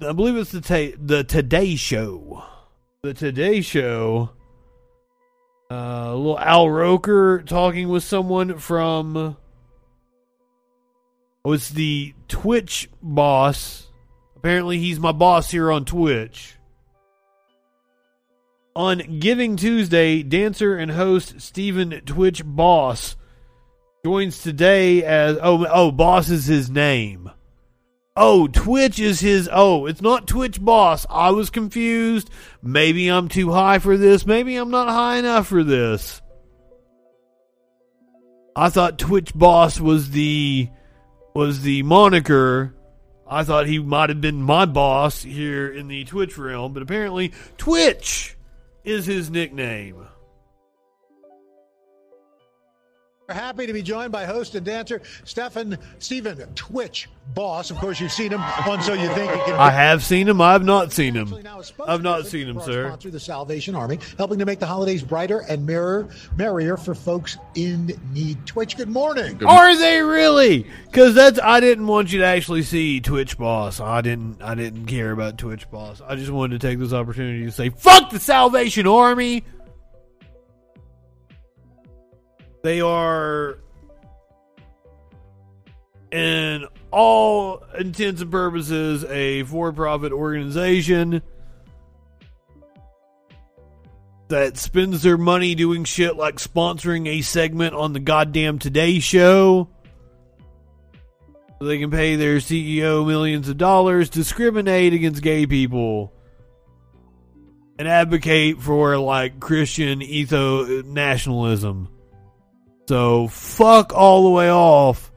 I believe it's the ta- the Today Show. The Today Show. Uh, a little Al Roker talking with someone from. Oh, it's the Twitch boss. Apparently, he's my boss here on Twitch. On Giving Tuesday, dancer and host Stephen Twitch Boss joins today as oh oh Boss is his name. Oh, Twitch is his. Oh, it's not Twitch Boss. I was confused. Maybe I'm too high for this. Maybe I'm not high enough for this. I thought Twitch Boss was the was the moniker. I thought he might have been my boss here in the Twitch realm, but apparently Twitch is his nickname. We're happy to be joined by host and dancer Stefan Stephen Twitch Boss. Of course, you've seen him on So You Think You Can. I have seen him. I have not seen him. I've not seen him, sir. Sponsor, the Salvation Army, helping to make the holidays brighter and mirror, merrier for folks in need. Twitch, good morning. Are they really? Because that's I didn't want you to actually see Twitch Boss. I didn't. I didn't care about Twitch Boss. I just wanted to take this opportunity to say, "Fuck the Salvation Army." They are, in all intents and purposes, a for-profit organization that spends their money doing shit like sponsoring a segment on the goddamn Today Show. So they can pay their CEO millions of dollars, discriminate against gay people, and advocate for like Christian ethno nationalism. So fuck all the way off.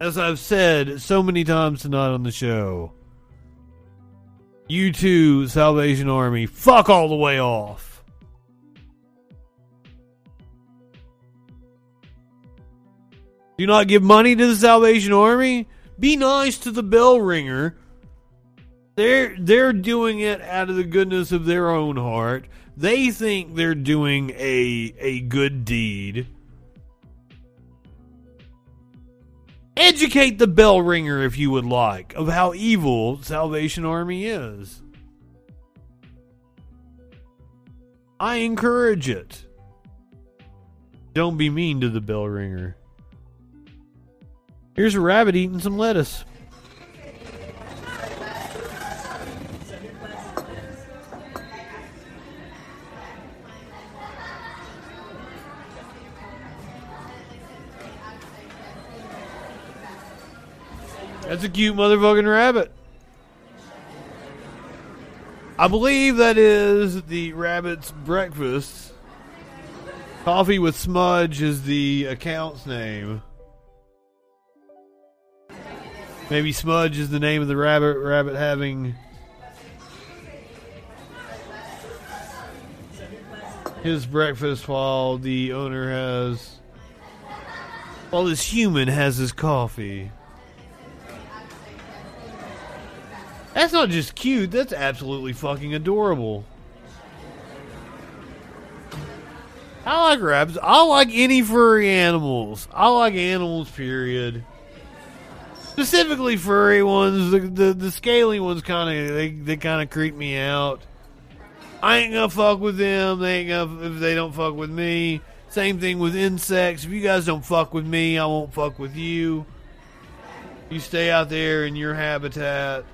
As I've said so many times tonight on the show. You too, Salvation Army, fuck all the way off. Do not give money to the Salvation Army. Be nice to the bell ringer. They're they're doing it out of the goodness of their own heart. They think they're doing a a good deed. Educate the bell ringer if you would like of how evil Salvation Army is. I encourage it. Don't be mean to the bell ringer. Here's a rabbit eating some lettuce. That's a cute motherfucking rabbit. I believe that is the rabbit's breakfast. Coffee with Smudge is the account's name. Maybe Smudge is the name of the rabbit. Rabbit having his breakfast while the owner has. While this human has his coffee. That's not just cute, that's absolutely fucking adorable. I like rabbits. I like any furry animals. I like animals, period. Specifically furry ones. The the, the scaly ones kind of they, they kind of creep me out. I ain't gonna fuck with them. They ain't gonna if they don't fuck with me. Same thing with insects. If you guys don't fuck with me, I won't fuck with you. You stay out there in your habitat.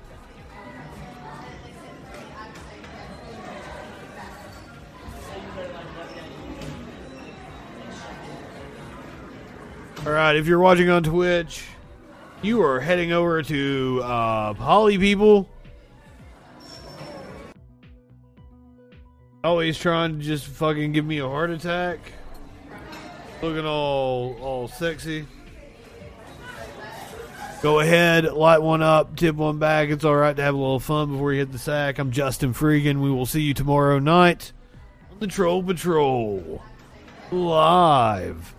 All right, if you're watching on Twitch, you are heading over to uh, Holly People. Always trying to just fucking give me a heart attack. Looking all all sexy. Go ahead, light one up, tip one back. It's all right to have a little fun before you hit the sack. I'm Justin Freegan. We will see you tomorrow night on the Troll Patrol live.